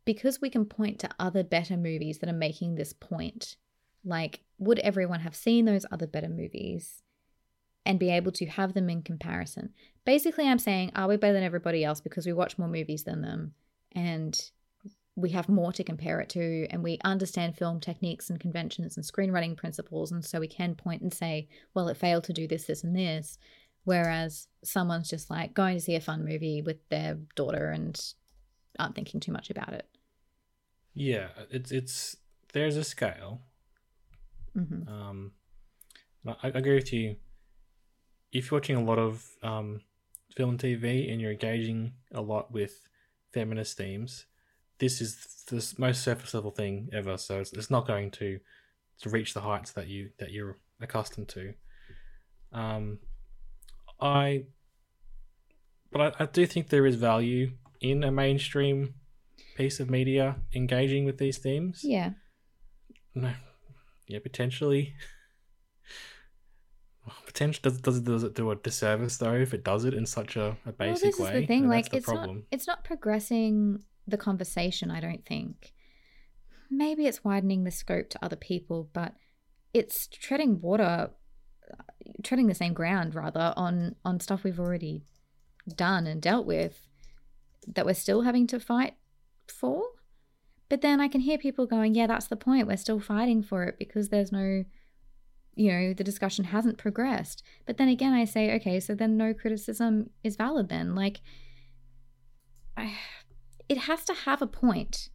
because we can point to other better movies that are making this point, like, would everyone have seen those other better movies? and be able to have them in comparison. Basically, I'm saying, are we better than everybody else because we watch more movies than them and we have more to compare it to and we understand film techniques and conventions and screenwriting principles and so we can point and say, well, it failed to do this, this, and this. Whereas someone's just like going to see a fun movie with their daughter and aren't thinking too much about it. Yeah, it's it's there's a scale. hmm Um, I, I agree with you. If you're watching a lot of um, film and TV and you're engaging a lot with feminist themes, this is the most surface level thing ever. So it's, it's not going to to reach the heights that you that you're accustomed to. Um, I, but I, I do think there is value in a mainstream piece of media engaging with these themes. Yeah. No, yeah, potentially. Potential does, does it does it do a disservice though if it does it in such a, a basic well, this way? is the thing. Like, the it's not it's not progressing the conversation. I don't think. Maybe it's widening the scope to other people, but it's treading water, uh, treading the same ground rather on on stuff we've already done and dealt with that we're still having to fight for. But then I can hear people going, "Yeah, that's the point. We're still fighting for it because there's no." you know the discussion hasn't progressed but then again i say okay so then no criticism is valid then like I, it has to have a point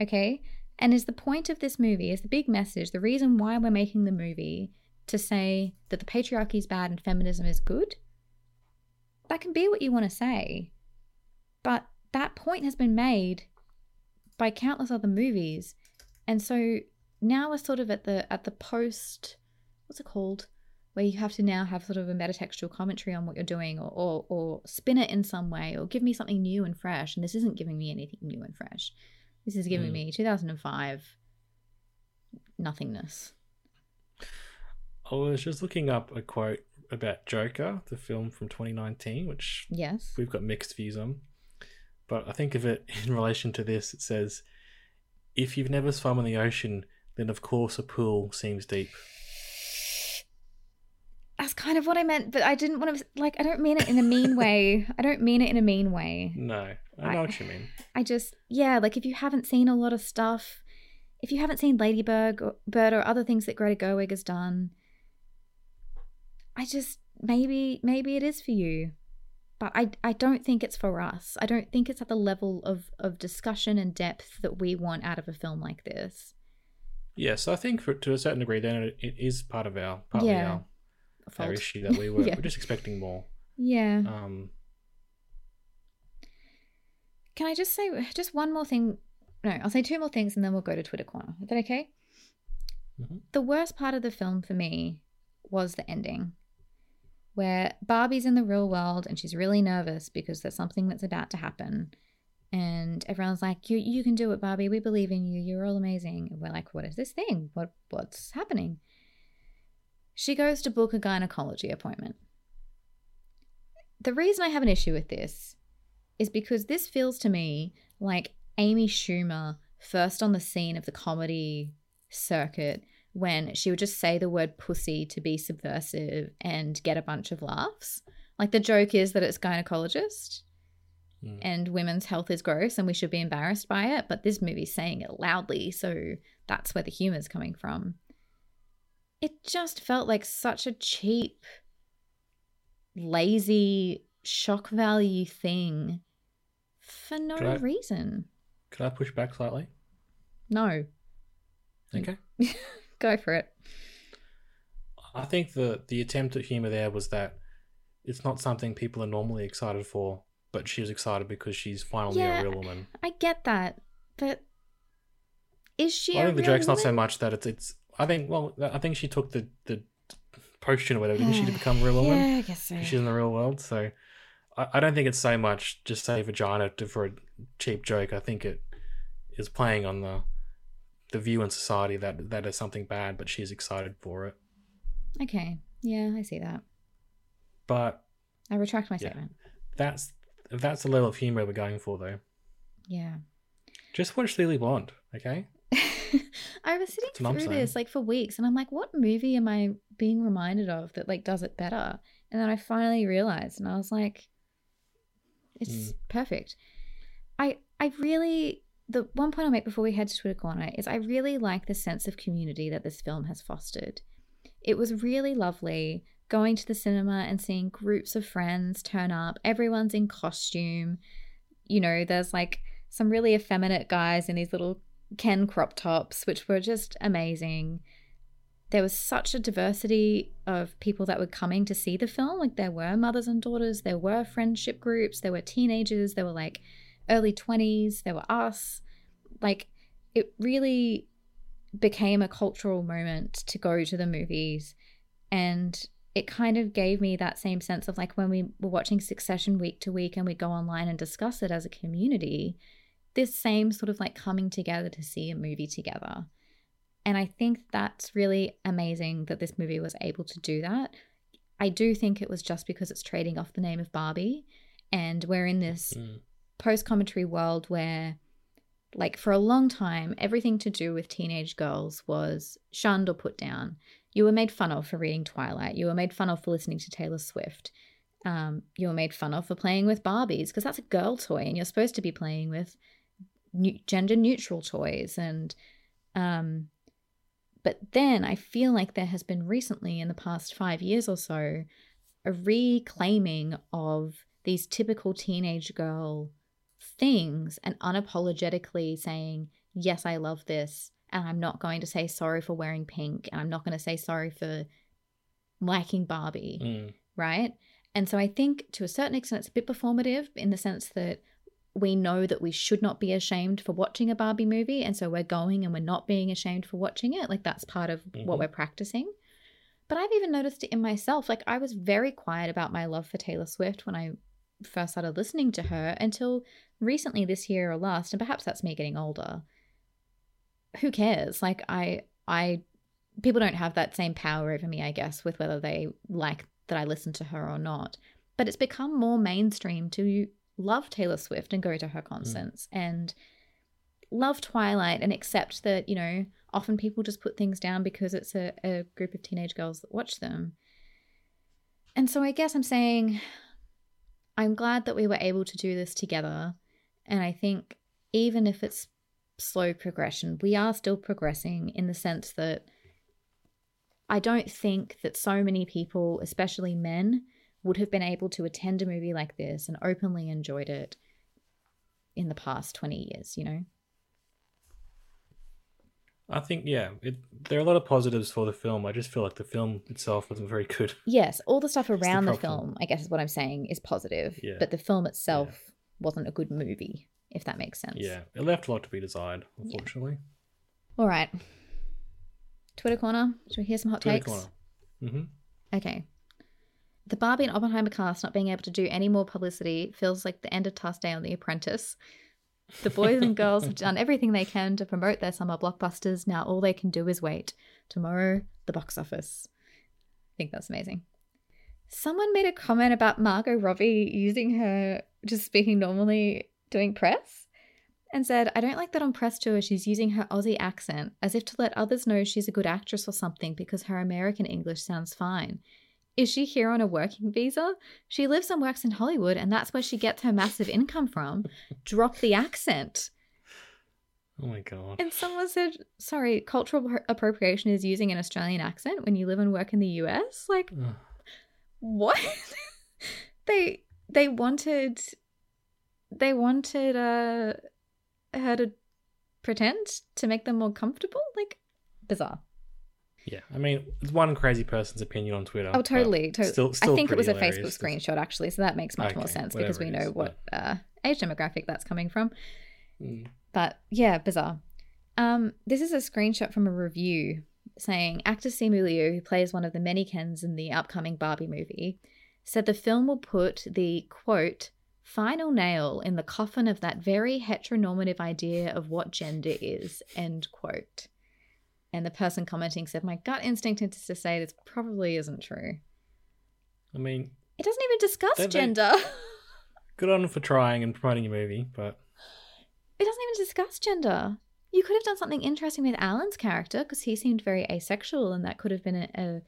okay and is the point of this movie is the big message the reason why we're making the movie to say that the patriarchy is bad and feminism is good that can be what you want to say but that point has been made by countless other movies. And so now we're sort of at the at the post what's it called? Where you have to now have sort of a metatextual commentary on what you're doing or, or or spin it in some way or give me something new and fresh. And this isn't giving me anything new and fresh. This is giving Mm. me 2005 nothingness. I was just looking up a quote about Joker, the film from 2019, which yes. we've got mixed views on. But I think of it in relation to this. It says, "If you've never swum in the ocean, then of course a pool seems deep." that's kind of what i meant but i didn't want to like i don't mean it in a mean way i don't mean it in a mean way No, I I- know what you mean. I just yeah, like if you haven't seen a lot of stuff, if you haven't seen Ladybird or Bird or other things that Greta Gerwig has done, I just maybe maybe it is for you. But I I don't think it's for us. I don't think it's at the level of of discussion and depth that we want out of a film like this. Yes, I think for, to a certain degree, then it, it is part of our partly Yeah. our, our issue that we were Yeah. we're just expecting more. Yeah. Um, Can I just say just one more thing? No, I'll say two more things and then we'll go to Twitter corner. Is that okay? Mhm. The worst part of the film for me was the ending, where Barbie's in the real world and she's really nervous because there's something that's about to happen. And everyone's like, "You, you can do it, Barbie. We believe in you. You're all amazing." And we're like, "What is this thing? What, what's happening?" She goes to book a gynecology appointment. the reason I have an issue with this is because this feels to me like Amy Schumer first on the scene of the comedy circuit when she would just say the word pussy to be subversive and get a bunch of laughs. Like the joke is that it's gynecologist Mm. and women's health is gross and we should be embarrassed by it, but this movie's saying it loudly, so that's where the humor's coming from. It just felt like such a cheap, lazy, shock value thing for no Could I- reason. Could I push back slightly? No, Okay. go for it. I think the the attempt at humor there was that it's not something people are normally excited for, but she was excited because she's finally Yeah. a real woman. I get that, but is she? I think the real joke's not so much that it's it's. I think well, I think she took the the potion or whatever, didn't she, to become a real woman? Yeah, I guess so. She's in the real world, so I, I don't think it's so much just say vagina to, for a cheap joke. I think it is playing on the the view in society that that is something bad, but she's excited for it. Okay, yeah, I see that. But I retract my Yeah. statement. that's that's the level of humor we're going for, though. Yeah. Just watch Legally Blonde, okay? I was sitting through saying. this like for weeks and I'm like, what movie am I being reminded of that like does it better? And then I finally realized and I was like, it's Mm. perfect. I I really the one point I'll make before we head to Twitter Corner is I really like the sense of community that this film has fostered. It was really lovely going to the cinema and seeing groups of friends turn up. Everyone's in costume. You know, there's like some really effeminate guys in these little Ken crop tops, which were just amazing. There was such a diversity of people that were coming to see the film. Like, there were mothers and daughters, there were friendship groups, there were teenagers, there were like early 20s, there were us. Like, it really became a cultural moment to go to the movies. And it kind of gave me that same sense of like when we were watching Succession week to week and we go online and discuss it as a community, this same sort of like coming together to see a movie together. And I think that's really amazing that this movie was able to do that. I do think it was just because it's trading off the name of Barbie. And we're in this Mm. Post commentary world where, like, for a long time, everything to do with teenage girls was shunned or put down. You were made fun of for reading Twilight. You were made fun of for listening to Taylor Swift. Um, you were made fun of for playing with Barbies because that's a girl toy and you're supposed to be playing with new, gender neutral toys. And, um, but then I feel like there has been recently, in the past five years or so, a reclaiming of these typical teenage girl things and unapologetically saying, Yes, I love this. And I'm not going to say sorry for wearing pink. And I'm not going to say sorry for liking Barbie Mm. right? And so I think to a certain extent it's a bit performative in the sense that we know that we should not be ashamed for watching a Barbie movie. And so we're going and we're not being ashamed for watching it. Like that's part of what Mhm. we're practicing. But I've even noticed it in myself. Like I was very quiet about my love for Taylor Swift when I first started listening to her until recently this year or last. And perhaps that's me getting older. Who cares? Like I, I, people don't have that same power over me, I guess, with whether they like that I listen to her or not. But it's become more mainstream to love Taylor Swift and go to her hmm. concerts and love Twilight and accept that, you know, often people just put things down because it's a, a group of teenage girls that watch them. And so I guess I'm saying I'm glad that we were able to do this together. And I think even if it's slow progression, we are still progressing in the sense that I don't think that so many people, especially men, would have been able to attend a movie like this and openly enjoyed it in the past 20 years, you know? I think yeah, it, there are a lot of positives for the film. I just feel like the film itself wasn't very good. Yes, all the stuff around the, problem. film, I guess is what I'm saying, is positive. Yeah. But the film itself wasn't a good movie, if that makes sense. Yeah, it left a lot to be desired, unfortunately. All right. Twitter corner. Should we hear some hot takes? Twitter takes? corner. Mm-hmm. Okay. The Barbie and Oppenheimer cast not being able to do any more publicity feels like the end of Task Day on The Apprentice. The boys and girls have done everything they can to promote their summer blockbusters. Now all they can do is wait. Tomorrow, the box office. I think that's amazing. Someone made a comment about Margot Robbie using her just speaking normally doing press and said, I don't like that on press tour she's using her Aussie accent as if to let others know she's a good actress or something because her American English sounds fine. Is she here on a working visa? She lives and works in Hollywood and that's where she gets her massive income from. Drop the accent. Oh my god. And someone said, sorry, cultural appropriation is using an Australian accent when you live and work in the US? Like, Ugh. What? they they wanted they wanted uh her to pretend to make them more comfortable? Like bizarre. Yeah, I mean, it's one crazy person's opinion on Twitter. Oh, totally. totally. Still, still I think it was a Facebook screenshot actually, so that makes much more sense because we know is, what uh, age demographic that's coming from. Mm. But yeah, bizarre. Um, this is a screenshot from a review saying actor Simu Liu, who plays one of the many Kens in the upcoming Barbie movie, said the film will put the quote final nail in the coffin of that very heteronormative idea of what gender is end quote. And the person commenting said, "My gut instinct is to say this probably isn't true. I mean, It doesn't even discuss They- they- gender. good on for trying and promoting your movie, but it doesn't even discuss gender. You could have done something interesting with Alan's character because he seemed very asexual, and that could have been a, a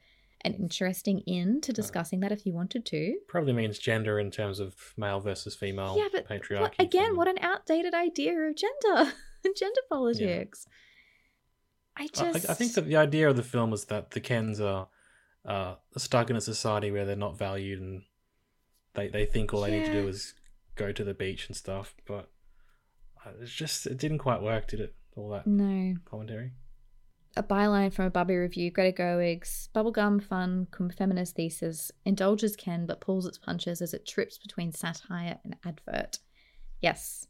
an interesting in to discussing that if you wanted to. probably means gender in terms of male versus female yeah, but patriarchy. what, again, thing. what an outdated idea of gender and gender politics. I I- I, just, I think that the idea of the film is that the Kens are uh, stuck in a society where they're not valued and they, they think all they need to do is go to the beach and stuff. But uh, it's just, it didn't quite work, did it? All that no. commentary. a byline from a Barbie review, Greta Gerwig's bubblegum fun cum feminist thesis indulges Ken but pulls its punches as it trips between satire and advert. Yes,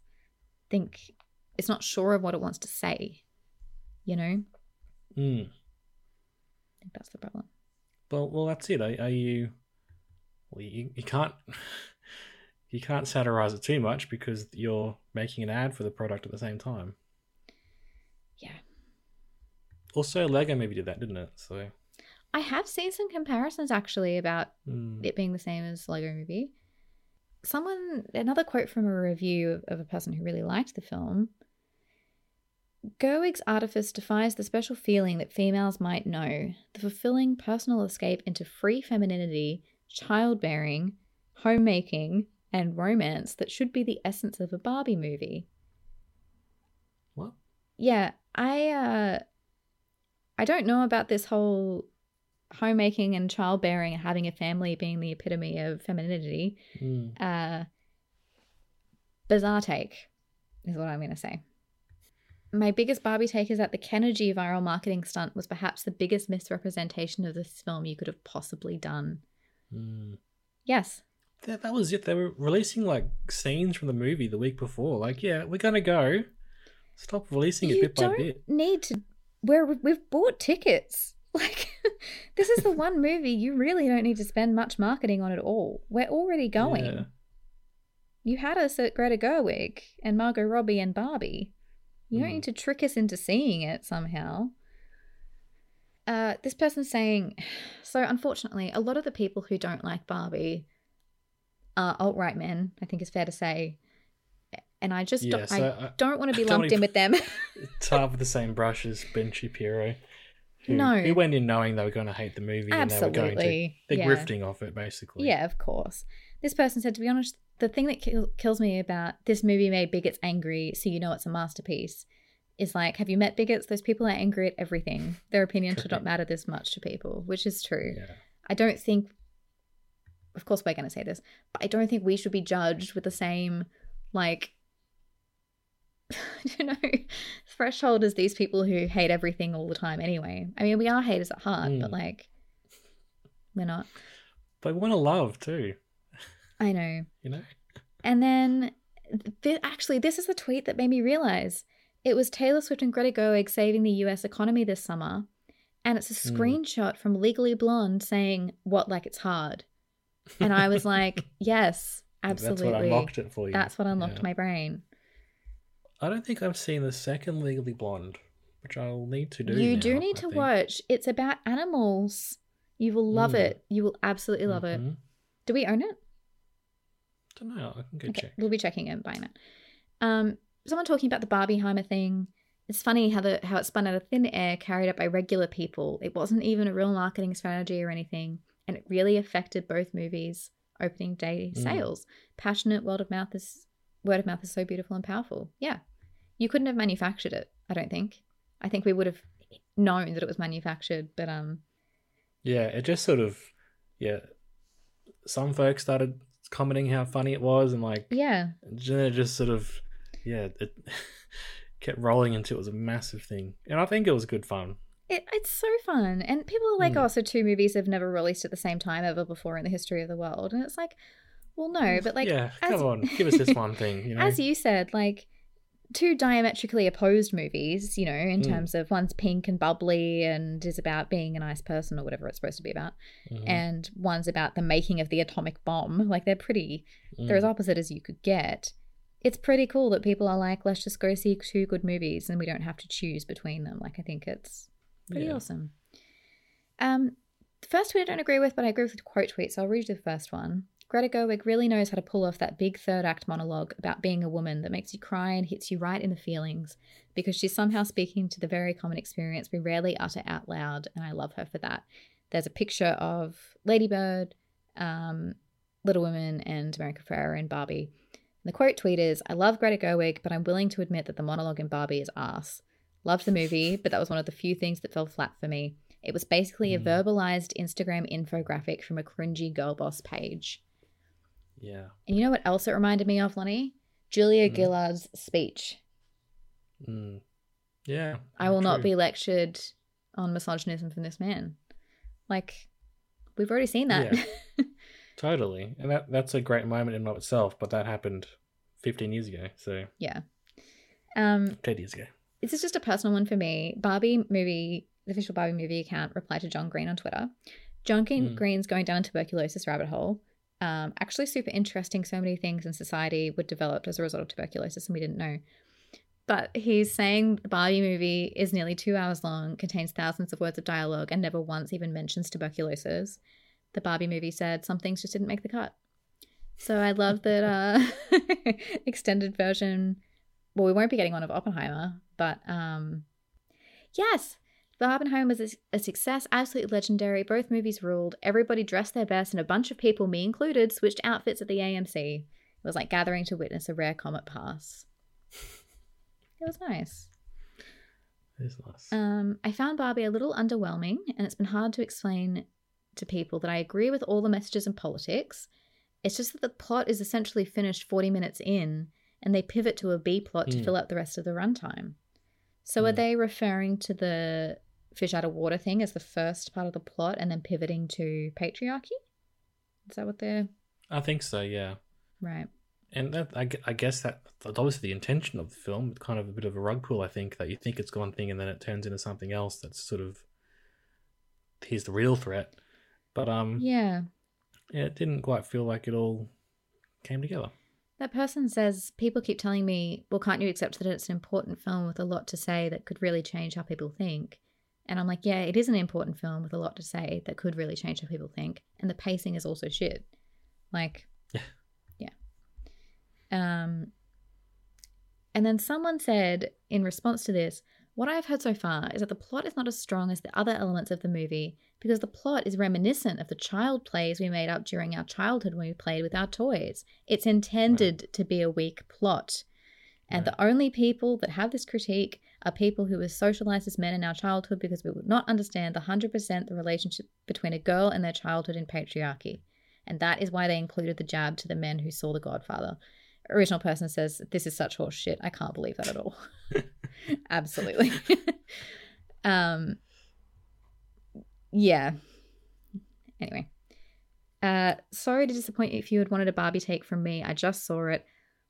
think it's not sure of what it wants to say. You know, I Mm. think that's the problem. Well, well, that's it. Are, are you? Well, you, you can't. You can't satirize it too much because you're making an ad for the product at the same time. Yeah, Also, Lego maybe did that, didn't it? So, I have seen some comparisons actually about mm, it being the same as Lego Movie. Someone, another quote from a review of, a person who really liked the film. Gerwig's artifice defies the special feeling that females might know the fulfilling personal escape into free femininity, childbearing, homemaking, and romance that should be the essence of a Barbie movie. what? Yeah, I uh I don't know about this whole homemaking and childbearing and having a family being the epitome of femininity. Mm. Uh bizarre take is what I'm going to say. My biggest Barbie take is that the Kennedy viral marketing stunt was perhaps the biggest misrepresentation of this film you could have possibly done. Mm. Yes. That, that was it. They were releasing like scenes from the movie the week before. Like, yeah, we're gonna go. Stop releasing it you bit by don't bit. need to where we've bought tickets. Like this is the one movie you really don't need to spend much marketing on at all. We're already going. Yeah. You had us at Greta Gerwig and Margot Robbie and Barbie. You don't Mm. need to trick us into seeing it somehow. Uh, this person's saying, so unfortunately, a lot of the people who don't like Barbie are alt right men. I think it's fair to say, and I just don't, I I- don't want to be lumped in with them. tar with the same brush as Ben Shapiro. Who, No. who went in knowing they were going to hate the movie and they were going to. Absolutely, They're yeah. grifting off it, basically. Yeah, of course. This person said, to be honest, the thing that kill- kills me about this movie made bigots angry, so you know it's a masterpiece, is like, have you met bigots? Those people are angry at everything. Their opinion should not matter this much to people, which is true. Yeah. I don't think, of course, we're going to say this, but I don't think we should be judged with the same, like, you know, threshold is these people who hate everything all the time anyway. I mean, we are haters at heart, but Mm. like, we're not. They want to love too, I know. you know? And then, th- actually, this is the tweet that made me realize it was Taylor Swift and Greta Gerwig saving the US economy this summer. And it's a Hmm. screenshot from Legally Blonde saying, What, like it's hard? And I was like, Yes, absolutely. That's what unlocked it for you. That's what unlocked Yeah. my brain. I don't think I've seen the second Legally Blonde, which I'll need to do. you now, do need I to think. watch. It's about animals You will love Mm. it. You will absolutely love it. Mhm. Do we own it? Don't know. I can go Okay, check. we'll be checking it and buying it. Um, someone talking about the Barbieheimer thing. It's funny how the how it spun out of thin air, carried out by regular people. It wasn't even a real marketing strategy or anything, and it really affected both movies' opening day Mm. sales. Passionate word of mouth is word of mouth is so beautiful and powerful. Yeah, you couldn't have manufactured it. I don't think. I think we would have known that it was manufactured, but um, Yeah, it just sort of yeah. Some folks started commenting how funny it was, and like yeah, then it just sort of yeah, it kept rolling until it was a massive thing, and I think it was good fun. It, it's so fun. And people are like, Mm. oh, so two movies have never released at the same time ever before in the history of the world. And it's like, well, no, but like, yeah, as- come on, give us this one thing, you know. As you said, like, two diametrically opposed movies, you know, in Mm. terms of one's pink and bubbly and is about being a nice person or whatever it's supposed to be about, Mhm. and one's about the making of the atomic bomb. Like, they're pretty, they're as Mm. opposite as you could get. It's pretty cool that people are like, let's just go see two good movies and we don't have to choose between them. Like, I think it's pretty Yeah. awesome. Um, the first tweet I don't agree with, but I agree with the quote tweet, so I'll read you the first one. Greta Gerwig really knows how to pull off that big third act monologue about being a woman that makes you cry and hits you right in the feelings because she's somehow speaking to the very common experience we rarely utter out loud, and I love her for that. There's a picture of Ladybird, um, Little Women, and America Ferrera in Barbie. And the quote tweet is I love Greta Gerwig, but I'm willing to admit that the monologue in Barbie is ass. Loved the movie, but that was one of the few things that fell flat for me. It was basically a Mm. verbalized Instagram infographic from a cringy girl boss page. Yeah. And you know what else it reminded me of, Lonnie? Julia Mm. Gillard's speech. Mm. Yeah. I will not be lectured on misogynism from this man. Like, we've already seen that. Yeah. Totally, and that that's a great moment in and of itself. But that happened 15 years ago, so yeah. Um, 10 years ago. this is just a personal one for me. Barbie movie, the official Barbie movie account replied to John Green on Twitter. John Mm. Green's going down a tuberculosis rabbit hole. Um, actually, super interesting. So many things in society were developed as a result of tuberculosis, and we didn't know. But he's saying the Barbie movie is nearly two hours long, contains thousands of words of dialogue, and never once even mentions tuberculosis. The Barbie movie said some things just didn't make the cut. So I love that uh, extended version. Well, we won't be getting one of Oppenheimer, but um, yes, the Oppenheimer was a, a success, absolutely legendary. Both movies ruled. Everybody dressed their best, and a bunch of people, me included, switched outfits at the AMC. It was like gathering to witness a rare comet pass. It was nice. It's nice. Um, I found Barbie a little underwhelming, and it's been hard to explain to people that I agree with all the messages and politics. It's just that the plot is essentially finished 40 minutes in, and they pivot to a B plot to Hmm. fill up the rest of the runtime. So are Hmm. they referring to the fish out of water thing as the first part of the plot and then pivoting to patriarchy? Is that what they're. I think so. Yeah. Right. And that, I, I guess that that's obviously the intention of the film. It's kind of a bit of a rug pull, I think, that you think it's one thing and then it turns into something else that's sort of here's the real threat. But um, Yeah. yeah, it didn't quite feel like it all came together. That person says, People keep telling me, well, can't you accept that it's an important film with a lot to say that could really change how people think? And I'm like, yeah, it is an important film with a lot to say that could really change how people think. And the pacing is also shit. Like, Yeah. yeah. Um, and then someone said in response to this, what I've heard so far is that the plot is not as strong as the other elements of the movie because the plot is reminiscent of the child plays we made up during our childhood when we played with our toys. It's intended to be a weak plot. And the only people that have this critique are people who were socialized as men in our childhood because we would not understand the 100% the relationship between a girl and their childhood in patriarchy. And that is why they included the jab to the men who saw The Godfather. Original person says, This is such horse shit. I can't believe that at all. Absolutely. um, yeah. Anyway. Uh, sorry to disappoint you if you had wanted a Barbie take from me. I just saw it.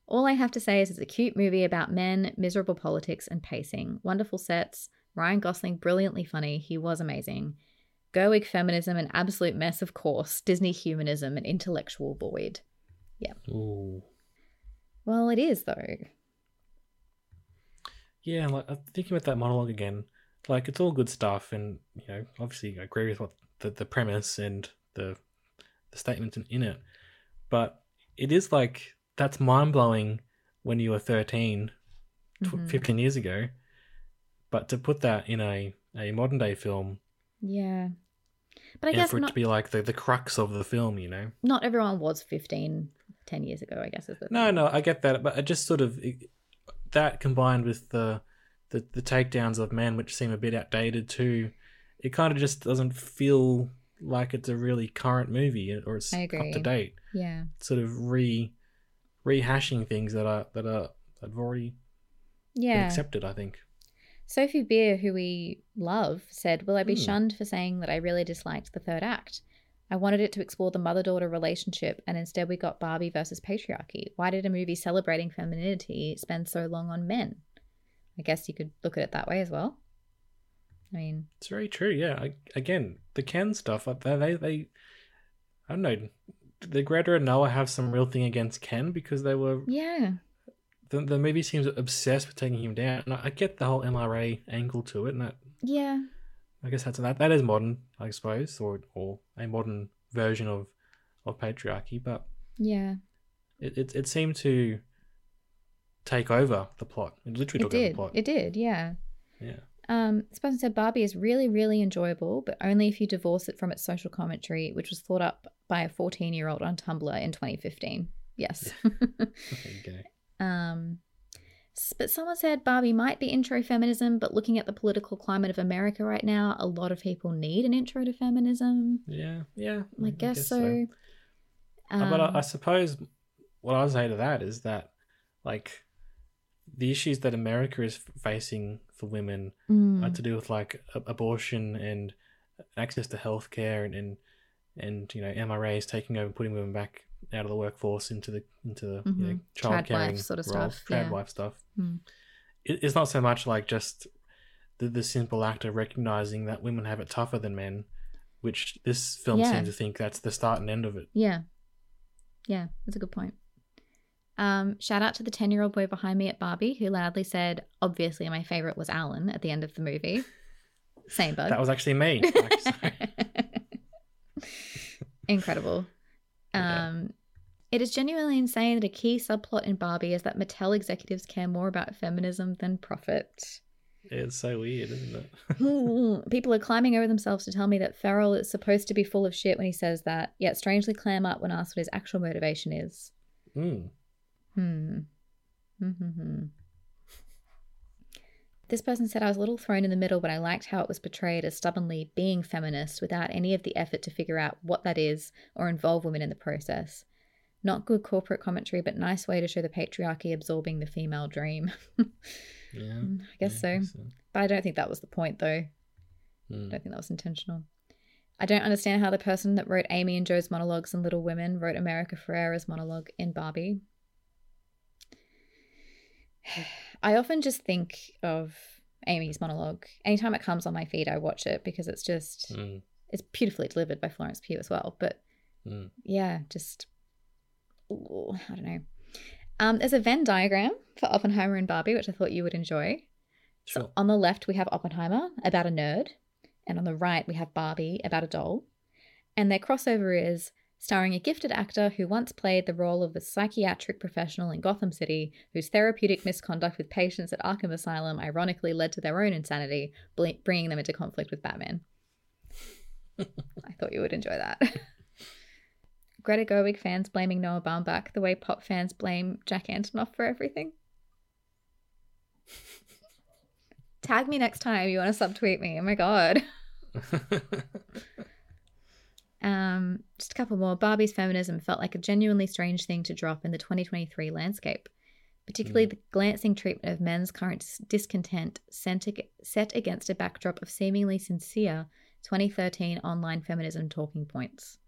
All I have to say is it's a cute movie about men, miserable politics, and pacing. Wonderful sets. Ryan Gosling, brilliantly funny. He was amazing. Gerwig feminism, an absolute mess, of course. Disney humanism, an intellectual void. Yeah. Ooh. Well, it is, though. Yeah, like I'm thinking about that monologue again. Like it's all good stuff, and you know, obviously I agree with what the, the premise and the the statements in, in it, but it is like that's mind blowing when you were 13, tw- Mhm. 15 years ago. But to put that in a, a modern day film, Yeah. But I guess for it not, to be like the, the crux of the film, you know? not everyone was 15 10 years ago, I guess. Is the No, no, I get that, but I just sort of it, that combined with the, the the takedowns of men, which seem a bit outdated too, it kind of just doesn't feel like it's a really current movie or it's up to date. Yeah. Sort of re rehashing things that are that are that have already been Yeah. accepted. I think. Sophie Beer, who we love, said, Will I be Hmm. shunned for saying that I really disliked the third act? I wanted it to explore the mother daughter relationship, and instead we got Barbie versus patriarchy. Why did a movie celebrating femininity spend so long on men? I guess you could look at it that way as well. I mean, It's very true. Yeah. I, again, the Ken stuff. uh, They, they they I don't know. Did Greta and Noah have some real thing against Ken because they were yeah. the, the movie seems obsessed with taking him down. And I I get the whole MRA angle to it, and that Yeah. I guess that's that that is modern, I suppose, or or a modern version of of patriarchy. But Yeah. it it, it seemed to take over the plot. It literally It took over the did. plot. It did. Yeah. yeah. Um, this person said Barbie is really, really enjoyable, but only if you divorce it from its social commentary, which was thought up by a 14 year old on Tumblr in 2015. Yes. okay. um, but someone said Barbie might be intro feminism, but looking at the political climate of America right now, a lot of people need an intro to feminism. Yeah. Yeah. I guess, so. Uh, but I, I Um, suppose what I'd say to that is that, like, the issues that America is facing for women mm, are to do with like abortion and access to healthcare and, and and you know MRAs taking over, putting women back out of the workforce into the into the you know, child caring wife sort of roles, stuff, trad yeah. wife stuff. Mm. It, it's not so much like just the the simple act of recognizing that women have it tougher than men, which this film Yeah. seems to think that's the start and end of it. Yeah. Yeah, that's a good point. Um, shout out to the 10 year old boy behind me at Barbie who loudly said, obviously, my favorite was Allan at the end of the movie. Same bug. That was actually me. Incredible. Yeah. Um, it is genuinely insane that a key subplot in Barbie is that Mattel executives care more about feminism than profit. it's so weird, isn't it? People are climbing over themselves to tell me that Ferrell is supposed to be full of shit when he says that, yet strangely clam up when asked what his actual motivation is. Mm. Hmm. Hmm. This person said I was a little thrown in the middle, but I liked how it was portrayed as stubbornly being feminist without any of the effort to figure out what that is or involve women in the process. Not good corporate commentary, but nice way to show the patriarchy absorbing the female dream. Yeah. Mm, I guess yeah, so. But I don't think that was the point, though. I Mm. don't think that was intentional. I don't understand how the person that wrote Amy and Jo's monologues in Little Women wrote America Ferrera's monologue in Barbie. I often just think of Amy's monologue. Anytime it comes on my feed, I watch it because it's just, Mm. it's beautifully delivered by Florence Pugh as well. But Mm. yeah, just, ooh, I don't know. Um, there's a Venn diagram for Oppenheimer and Barbie, which I thought you would enjoy. Sure. So on the left, we have Oppenheimer about a nerd, and on the right, we have Barbie about a doll. And their crossover is starring a gifted actor who once played the role of a psychiatric professional in Gotham City whose therapeutic misconduct with patients at Arkham Asylum ironically led to their own insanity, bringing them into conflict with Batman. I thought you would enjoy that. Greta Gerwig fans blaming Noah Baumbach the way pop fans blame Jack Antonoff for everything. Tag me next time you want to subtweet me. Oh my god. Um, just a couple more. Barbie's feminism felt like a genuinely strange thing to drop in the 2023 landscape, particularly the glancing treatment of men's current discontent set against a backdrop of seemingly sincere 2013 online feminism talking points.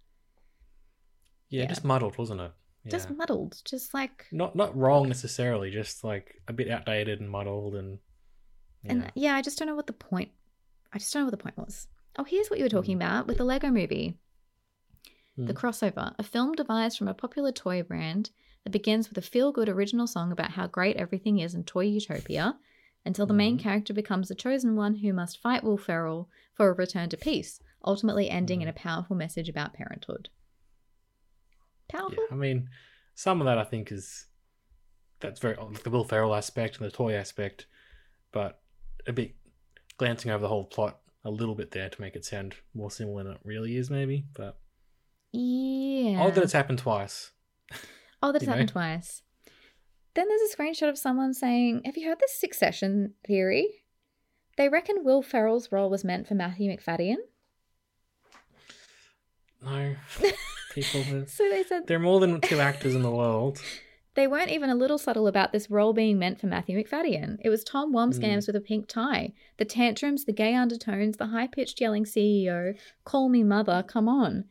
yeah, Yeah. just muddled, wasn't it? Yeah. Just muddled, just like not not wrong necessarily, just like a bit outdated and muddled and yeah. And yeah, I just don't know what the point. I just don't know what the point was. Oh, here's what you were talking about with the Lego movie. The Mm. crossover, a film devised from a popular toy brand that begins with a feel good original song about how great everything is in Toy Utopia until the main Mhm. character becomes the chosen one who must fight Will Ferrell for a return to peace, ultimately ending Mm. in a powerful message about parenthood. Powerful? Yeah, I mean, some of that I think is that's very the Will Ferrell aspect and the toy aspect, but a bit glancing over the whole plot a little bit there to make it sound more similar than it really is, maybe. But Yeah. odd that it's happened twice. Oh, you know? happened twice. Then there's a screenshot of someone saying, Have you heard the succession theory? They reckon Will Ferrell's role was meant for Matthew Macfadyen. No, people, So they said there are more than two actors in the world. they weren't even a little subtle about this role being meant for Matthew Macfadyen. It was Tom Wambsgans hmm. with a pink tie. The tantrums, the gay undertones, the high pitched yelling CEO, call me mother, come on.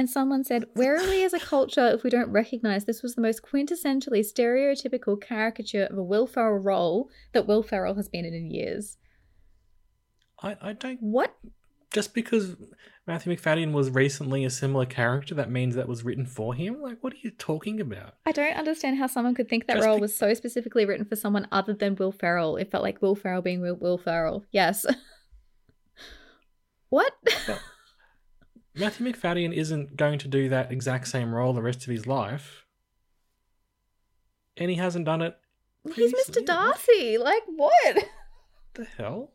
And someone said, Where are we as a culture if we don't recognize this was the most quintessentially stereotypical caricature of a Will Ferrell role that Will Ferrell has been in in years? I, I don't What? just because Matthew Macfadyen was recently a similar character, that means that was written for him. Like, what are you talking about? I don't understand how someone could think that Just role be- was so specifically written for someone other than Will Ferrell. It felt like Will Ferrell being Will, Will Ferrell. Yes. what? But Matthew Macfadyen isn't going to do that exact same role the rest of his life, and he hasn't done it. He's. Mr. Darcy. Like what? The hell?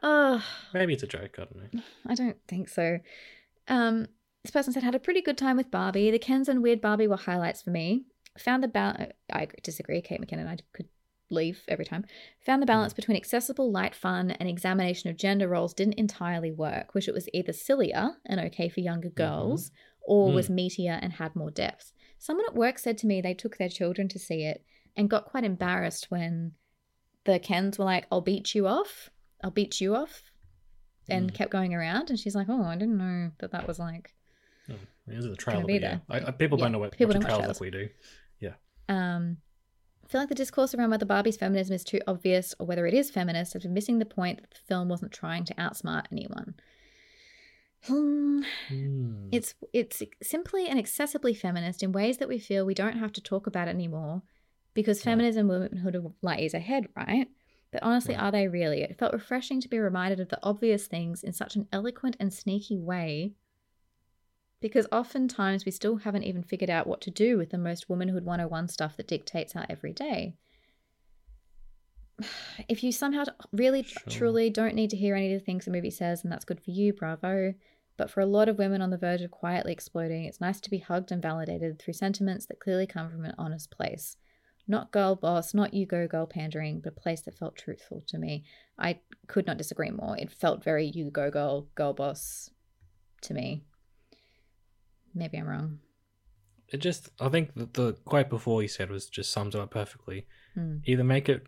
Oh, Maybe it's a joke. I don't know. I don't think so. Um, this person said had a pretty good time with Barbie. The Kens and Weird Barbie were highlights for me. Found the balance. I disagree. Kate McKinnon. I could leave every time. Found the hmm. balance between accessible, light fun and examination of gender roles didn't entirely work. Wish it was either sillier and okay for younger mm-hmm. girls, or was hmm. meatier and had more depth. Someone at work said to me they took their children to see it and got quite embarrassed when the Kens were like, "I'll beat you off. I'll beat you off." And mm. kept going around, and she's like, "Oh, I didn't know that that was like Oh, it are the trailer. be but yeah. I, I, people Yeah, don't know what people don't watch trailers trailers. like we do. Yeah. Um, I feel like the discourse around whether Barbie's feminism is too obvious or whether it is feminist has been missing the point that the film wasn't trying to outsmart anyone. Hmm, Hmm. It's it's simply and accessibly feminist in ways that we feel we don't have to talk about it anymore because feminism and womanhood are like is ahead, right? But honestly, Right. are they really? It felt refreshing to be reminded of the obvious things in such an eloquent and sneaky way because oftentimes we still haven't even figured out what to do with the most womanhood 101 stuff that dictates our everyday. If you somehow really Sure. truly don't need to hear any of the things the movie says, and that's good for you, bravo. But for a lot of women on the verge of quietly exploding, it's nice to be hugged and validated through sentiments that clearly come from an honest place. Not girl boss, not you go girl pandering, but a place that felt truthful to me. I could not disagree more. It felt very you go girl, girl boss to me. Maybe I'm wrong. It just, I think that the quote before you said was just sums it up perfectly. Hmm. Either make it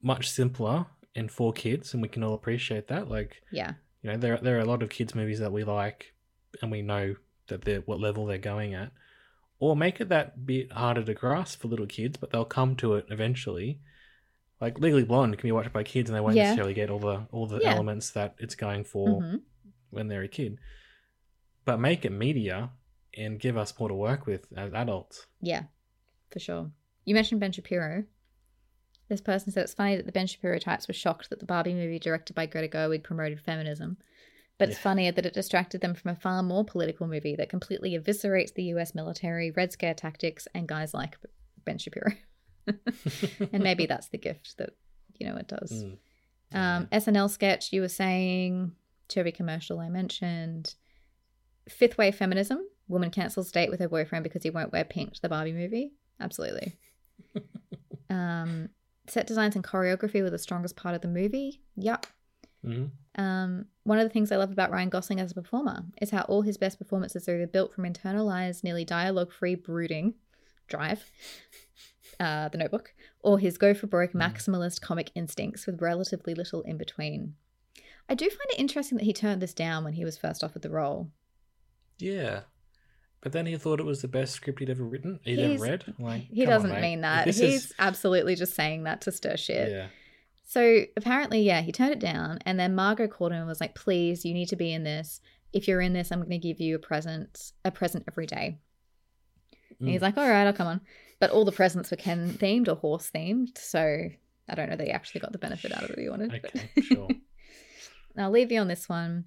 much simpler and for kids, and we can all appreciate that. Like, Yeah. you know, there there are a lot of kids movies that we like, and we know that they're what level they're going at, or make it that bit harder to grasp for little kids, but they'll come to it eventually. Like Legally Blonde can be watched by kids, and they won't Yeah. necessarily get all the all the Yeah. elements that it's going for hmm when they're a kid. But make it media and give us more to work with as adults. Yeah, for sure. You mentioned Ben Shapiro. This person said it's funny that the Ben Shapiro types were shocked that the Barbie movie directed by Greta Gerwig promoted feminism. But it's Yeah. funnier that it distracted them from a far more political movie that completely eviscerates the US military, Red Scare tactics, and guys like Ben Shapiro. and maybe that's the gift that, you know, it does. Mm. Um, SNL sketch, you were saying, Chevy commercial, I mentioned. Fifth wave feminism, woman cancels date with her boyfriend because he won't wear pink to the Barbie movie. Absolutely. um, set designs and choreography were the strongest part of the movie. Yup. Mhm. Um, one of the things I love about Ryan Gosling as a performer is how all his best performances are either built from internalized, nearly dialogue free brooding, drive, uh, the notebook, or his go for broke maximalist comic instincts with relatively little in between. I do find it interesting that he turned this down when he was first offered the role. Yeah. But then he thought it was the best script he'd ever written. He'd He's- ever read. Like, He doesn't mate. mean that. He's is- absolutely just saying that to stir shit. Yeah. So apparently, yeah, he turned it down, and then Margot called him and was like, "Please, you need to be in this. If you're in this, I'm going to give you a present, a present every day." And he's Mm. like, "All right, I'll come on." But all the presents were Ken themed or horse themed, so I don't know that he actually got the benefit out of it he wanted. Okay, sure. I'll leave you on this one.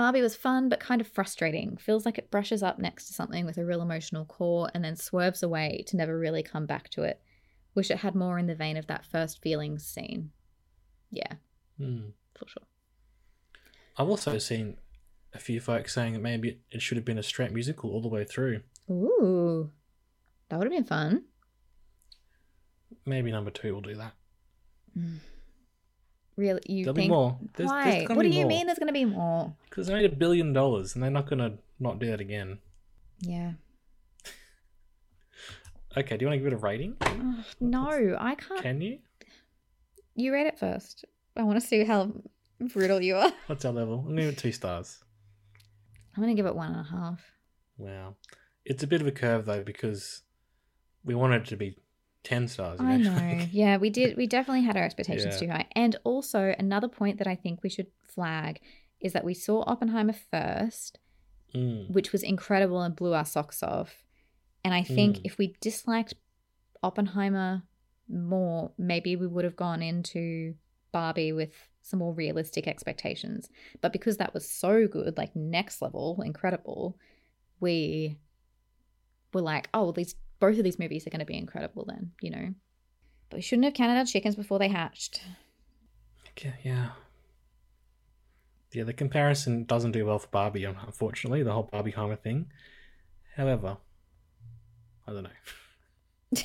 Barbie was fun but kind of frustrating. Feels like it brushes up next to something with a real emotional core and then swerves away to never really come back to it. Wish it had more in the vein of that first feelings scene. Yeah, Hmm. for sure. I've also seen a few folks saying that maybe it should have been a straight musical all the way through. Ooh, that would have been fun. Maybe number two will do that. Really, you There'll think? be more. There's- Why? gonna what do be you more. mean? There's going to be more? Because they made a billion dollars and they're not going to not do that again. Yeah. Okay, do you want to give it a rating? Ugh, no, I can't. Can you? You read it first. I want to see how brutal you are. What's our level? I'm going to give it two stars. I'm going to give it one and a half. Wow. It's a bit of a curve though because we wanted it to be 10 stars. I know? know. Yeah, we did. We definitely had our expectations Yeah. too high. And also, another point that I think we should flag is that we saw Oppenheimer first, Mm. which was incredible and blew our socks off. And I think Mm. if we disliked Oppenheimer more, maybe we would have gone into Barbie with some more realistic expectations. But because that was so good, like next level, incredible, we were like, oh, well, these both of these movies are going to be incredible then, you know. But we shouldn't have counted our chickens before they hatched. Okay, yeah. Yeah, the comparison doesn't do well for Barbie, unfortunately, the whole Barbenheimer thing. However, I don't know.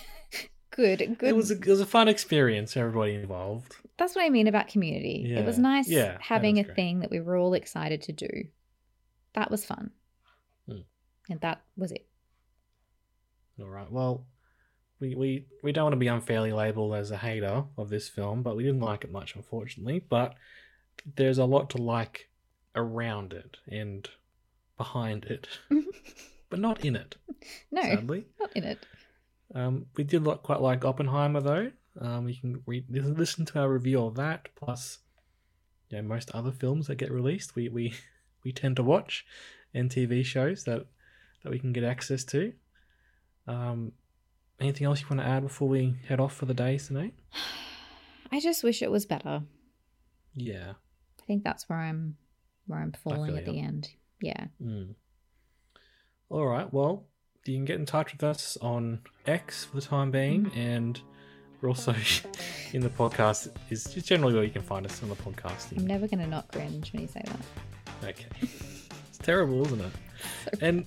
Good, good. It was a, it was a fun experience for everybody involved. That's what I mean about community. it was nice Yeah, having was a great. thing that we were all excited to do. That was fun. Hmm. And that was it. All right. Well, we, we we don't want to be unfairly labeled as a hater of this film, but we didn't like it much, unfortunately. But there's a lot to like around it and behind it, but not in it. No, Sadly, not in it. um, we did like, quite like Oppenheimer, though. Um, you can read, listen to our review of that. Plus, you know, most other films that get released, we we we tend to watch, and TV shows that that we can get access to. Um, anything else you want to add before we head off for the day tonight? I just wish it was better. Yeah. I think that's where I'm where I'm falling at the end. Yeah. Mm. All right. Well, you can get in touch with us on X for the time being, and we're also in the podcast. Is just generally where you can find us on the podcasting. I'm never gonna not cringe when you say that. Okay. It's terrible, isn't it? And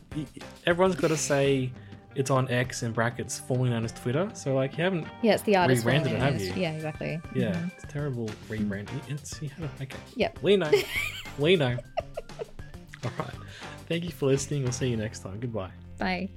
everyone's got to say it's on X in brackets, formerly known as Twitter. So like you haven't. Yeah, it's the artist. Rebranded it, have you? Yeah, exactly. Yeah, Mhm. it's terrible rebrand. It's have okay. Yep. We know. we know. All right. Thank you for listening. We'll see you next time. Goodbye. Bye.